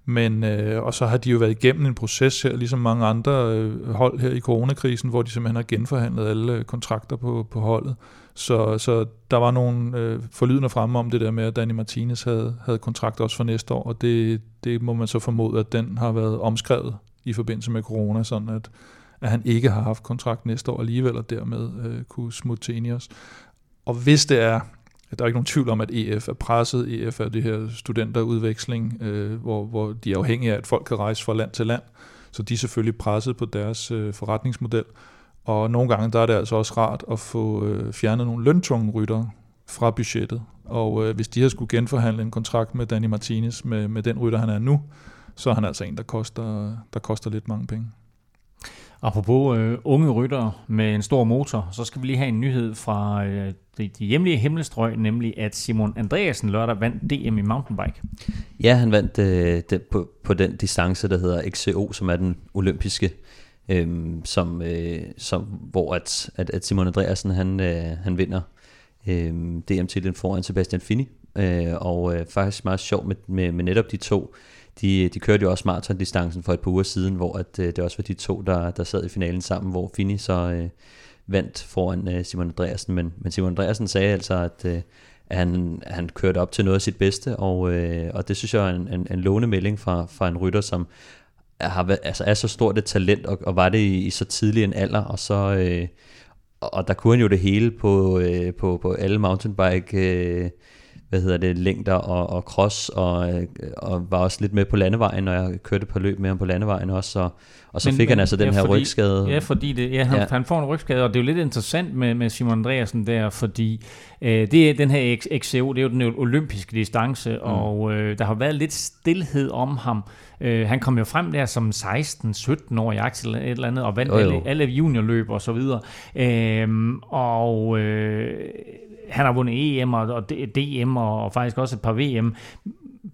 Men, øh, og så har de jo været igennem en proces her, ligesom mange andre øh, hold her i coronakrisen, hvor de simpelthen har genforhandlet alle øh, kontrakter på, på holdet. Så, så der var nogle øh, forlydende fremme om det der med, at Danny Martinez havde, havde kontrakt også for næste år, og det, det må man så formode, at den har været omskrevet i forbindelse med corona, sådan at, at han ikke har haft kontrakt næste år alligevel, og dermed øh, kunne smutte til Ineos. Og hvis det er, der er ikke nogen tvivl om, at EF er presset. EF er det her studenterudveksling, øh, hvor, hvor de er afhængige af, at folk kan rejse fra land til land. Så de er selvfølgelig presset på deres øh, forretningsmodel. Og nogle gange der er det altså også rart at få øh, fjernet nogle løntunge ryttere fra budgettet. Og øh, hvis de har skulle genforhandle en kontrakt med Danny Martinez, med, med den rytter, han er nu, så er han altså en, der koster, der koster lidt mange penge. Apropos øh, unge ryttere med en stor motor, så skal vi lige have en nyhed fra øh, de, de hjemlige himmelstrøg, nemlig at Simon Andreasen lørdag vandt DM i mountainbike. Ja, han vandt øh, det, på, på den distance, der hedder XCO, som er den olympiske, øh, som, øh, som, hvor at, at, at Simon Andreasen han, øh, han vinder øh, DM-titlen foran Sebastian Fini. Øh, og øh, faktisk meget sjovt med, med, med netop de to de, de kørte jo også maratondistancen for et par uger siden, hvor at, øh, det også var de to, der, der sad i finalen sammen, hvor Fini så øh, vandt foran øh, Simon Andreasen. Men, men Simon Andreasen sagde altså, at, øh, at han, han kørte op til noget af sit bedste, og, øh, og det synes jeg er en, en, en lånemelding fra, fra en rytter, som har, altså er så stort et talent, og, og var det i, i så tidlig en alder, og så... Øh, og der kunne han jo det hele på, øh, på, på alle mountainbike øh, hvad hedder det, længder og, og cross, og, øh, og var også lidt med på landevejen, når jeg kørte på løb med ham på landevejen også, og, og så men, fik men, han altså den ja, her fordi, rygskade. Ja, fordi det, ja, han, ja. han får en rygskade, og det er jo lidt interessant med, med Simon Andreasen der, fordi øh, det er den her XCO, det er jo den olympiske distance, mm. og øh, der har været lidt stillhed om ham. Øh, han kom jo frem der som 16-17 år i Axel et eller andet, og vandt jo, jo. alle, alle juniorløb og så videre. Øh, og øh, han har vundet EM og, og DM og, og faktisk også et par VM.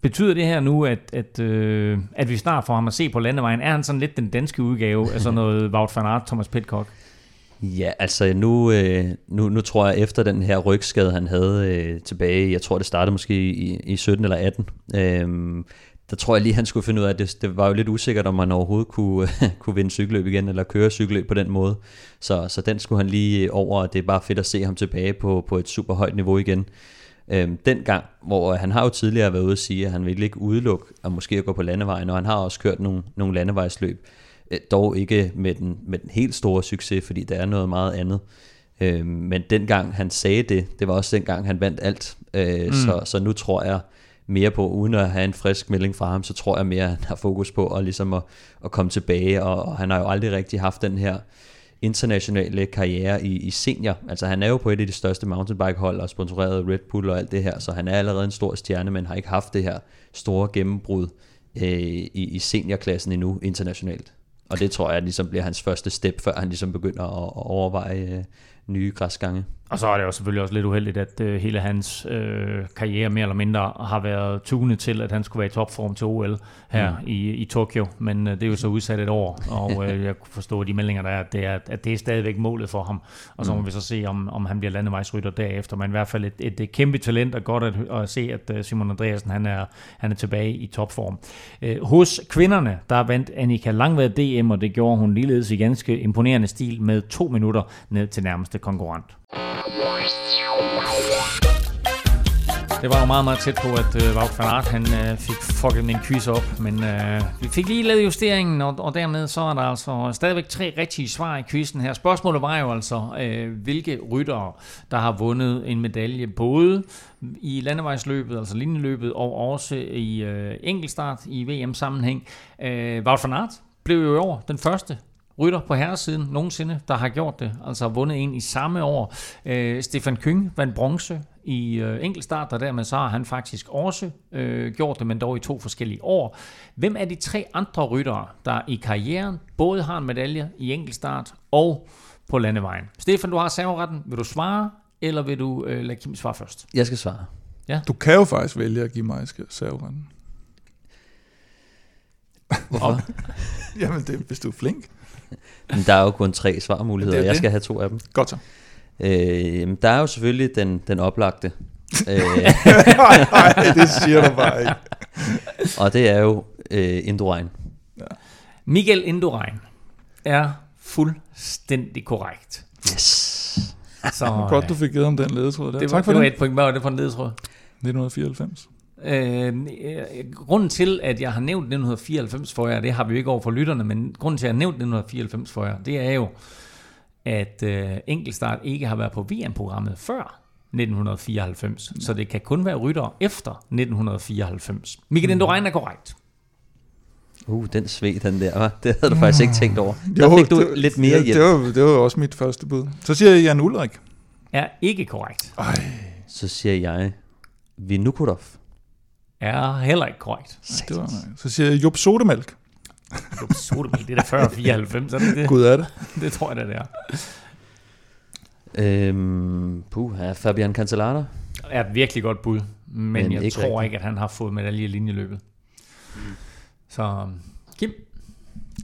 Betyder det her nu, at, at, øh, at vi snart får ham at se på landevejen? Er han sådan lidt den danske udgave af sådan noget Wout van Aert, Thomas Pitcock? Ja, altså nu, øh, nu, nu tror jeg efter den her rygskade, han havde øh, tilbage, jeg tror det startede måske i, i 17 eller 18, øh, der tror jeg lige, han skulle finde ud af, at det, det var jo lidt usikkert, om man overhovedet kunne, kunne vinde cykelløb igen, eller køre cykelløb på den måde. Så, så den skulle han lige over, og det er bare fedt at se ham tilbage på, på et super højt niveau igen. Øhm, den gang, hvor han har jo tidligere været ude at sige, at han ville ikke udelukke at måske at gå på landevejen, og han har også kørt nogle, nogle landevejsløb, øh, dog ikke med den, med den helt store succes, fordi der er noget meget andet. Øhm, men dengang han sagde det, det var også dengang han vandt alt. Øh, mm. så, så nu tror jeg, mere på, uden at have en frisk melding fra ham, så tror jeg mere, at han har fokus på at, ligesom at, at komme tilbage, og, og han har jo aldrig rigtig haft den her internationale karriere i, i senior. Altså han er jo på et af de største mountainbike-hold og sponsoreret Red Bull og alt det her, så han er allerede en stor stjerne, men har ikke haft det her store gennembrud øh, i, i seniorklassen endnu internationalt. Og det tror jeg ligesom bliver hans første step, før han ligesom begynder at, at overveje øh, nye græsgange. Og så er det jo selvfølgelig også lidt uheldigt, at øh, hele hans øh, karriere mere eller mindre har været tunet til, at han skulle være i topform til OL her mm. i, i Tokyo. Men øh, det er jo så udsat et år, og øh, jeg kunne forstå de meldinger, der er, at det er, at det er stadigvæk målet for ham. Og så må mm. vi så se, om, om han bliver landevejsrytter derefter. Men i hvert fald et, et, et kæmpe talent, og godt at, at se, at øh, Simon Andreasen han er, han er tilbage i topform. Øh, hos kvinderne, der vandt Annika Langvad DM, og det gjorde hun ligeledes i ganske imponerende stil med to minutter ned til nærmeste konkurrent. Det var jo meget, meget tæt på, at øh, Wout van Aert, han øh, fik fucket min quiz op, men øh, vi fik lige lavet justeringen, og, og dermed så er der altså stadigvæk tre rigtige svar i quizzen her. Spørgsmålet var jo altså, øh, hvilke ryttere, der har vundet en medalje, både i landevejsløbet, altså linjeløbet, og også i øh, enkeltstart i VM-sammenhæng. Øh, Wout van Aert blev jo i år den første rytter på herresiden nogensinde, der har gjort det, altså vundet en i samme år. Øh, Stefan Kyng vandt bronze i øh, enkeltstart, og dermed så har han faktisk også øh, gjort det, men dog i to forskellige år. Hvem er de tre andre ryttere, der i karrieren både har en medalje i enkeltstart og på landevejen? Stefan, du har serveretten. Vil du svare, eller vil du øh, lade Kim svare først? Jeg skal svare. Ja. Du kan jo faktisk vælge at give mig serveretten. Hvorfor? Jamen, det, hvis du er flink. Men der er jo kun tre svarmuligheder, og jeg skal have to af dem. Godt så. Øh, der er jo selvfølgelig den, den oplagte. øh, nej, nej, det siger du bare ikke. og det er jo øh, Indurain. Ja. Miguel Indurain er fuldstændig korrekt. Yes. Så, Godt, du fik givet ham den ledetråd der. Det var, tak for det. Var et point. Hvad var det for en ledetråd? 1994. Øh, grunden til, at jeg har nævnt 1994 for jer, det har vi jo ikke over for lytterne, men grunden til, at jeg har nævnt 1994 for jer, det er jo, at øh, enkeltstart ikke har været på VM-programmet før 1994, ja. så det kan kun være rytter efter 1994. Mikael mm. Endurain er korrekt. Uh, den sved, den der, hva? Det havde du faktisk ikke tænkt over. Der Jo, fik du det- lidt mere ja, hjælp. Det var, det var også mit første bud. Så siger jeg Jan Ulrik. Er ikke korrekt. Ej, Så siger jeg Vinukurov. Er heller ikke korrekt. det var, så siger jeg Jupp Sodemælk. Du sodemælk, det er da før 94, er det det? Gud er det. Det tror jeg da, det er. Øhm, puh, er Fabian Cancellara? er et virkelig godt bud, men, Men jeg ikke tror rigtigt. ikke, at han har fået medalje i linjeløbet. Så Kim,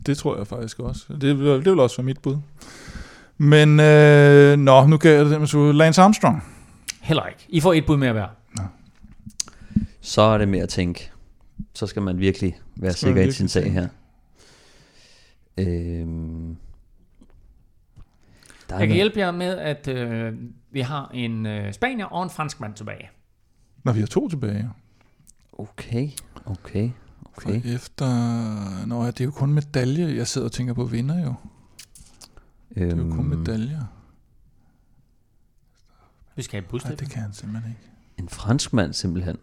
Det tror jeg faktisk også. Det, det vil også være mit bud. Men, øh, nå, nu kan jeg det med Lance Armstrong. heller ikke. I får et bud mere hver. Så er det med at tænke. Så skal man virkelig være Skal sikker i sin sag her. Øhm, der er Jeg kan noget- hjælpe jer med, at øh, vi har en øh, spanier og en franskmand tilbage. Når vi har to tilbage. Okay, okay, okay. Okay. Efter... Nå, ja, det er jo kun medalje. Jeg sidder og tænker på vinder jo. Det er jo kun Øhm, medaljer. Vi skal have et bud, Nej, Steffen. det kan han simpelthen ikke. en franskmand simpelthen.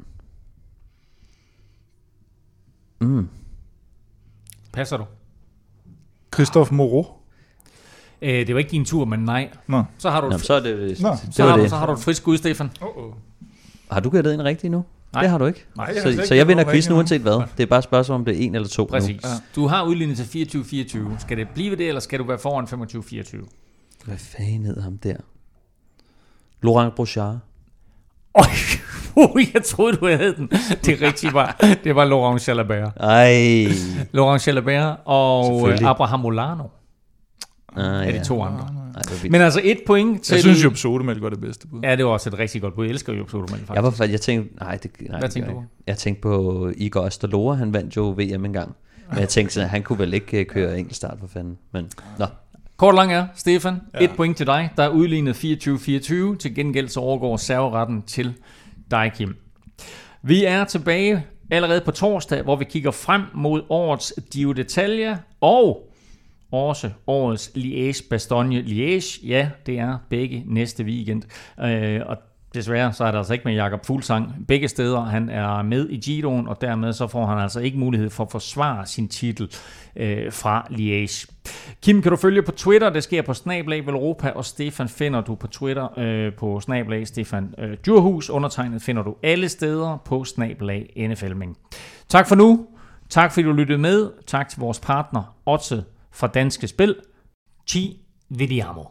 Mm. Passer du? Christophe Moreau. Øh, det var ikke din tur, men nej. Nå. Så har du, Nå, så er det, Nå, det så var har, du, det. så har du et frisk skud, Stefan. Uh-oh. Har du gættet ind rigtigt nu? Nej. Det har du ikke. Nej, jeg Så, ikke så jeg vinder quizzen uanset hvad. Det er bare et spørgsmål, om det er en eller to Præcis. Ja. Du har udlignet til 24-24. Skal det blive det, eller skal du være foran 25-24? nu. Hvad fanden hed ham der? Laurent Brochard. Øj, uh, jeg troede, du havde den. Det rigtige var, det var Laurent Jalabert. Ej. Laurent Jalabert og øh, Abraham Molano Ah, er ja. de to andre. Ej, det. Men altså et point til... Jeg synes jo, Sodemælk var det bedste bud. Ja, det var også et rigtig godt bud. Jeg elsker jo Sodomel, faktisk. Jeg var jeg tænkte, nej, det, nej, Hvad det tænkte du jeg ikke. Jeg tænkte på Igor Osterlora, han vandt jo VM engang. Men jeg tænkte sådan, han kunne vel ikke øh, køre enkeltstart for fanden. Men, nå, Kort lang er, Stefan, ja. et point til dig. Der er udlignet 24-24. Til gengæld så overgår serveretten til dig, Kim. Vi er tilbage allerede på torsdag, hvor vi kigger frem mod årets Dio d'Italia og også årets Liège-Bastogne-Liège. Ja, det er begge næste weekend. Øh, og desværre så er der altså ikke med Jakob Fuglsang begge steder. Han er med i Giroen, og dermed så får han altså ikke mulighed for at forsvare sin titel øh, fra Liège. Kim kan du følge på Twitter, det sker på Snablag Europa, og Stefan finder du på Twitter øh, på Snablag Stefan øh, Djurhus. Undertegnet finder du alle steder på Snablag NFLming. Tak for nu. Tak fordi du lyttede med. Tak til vores partner Otse fra Danske Spil. Ci vediamo.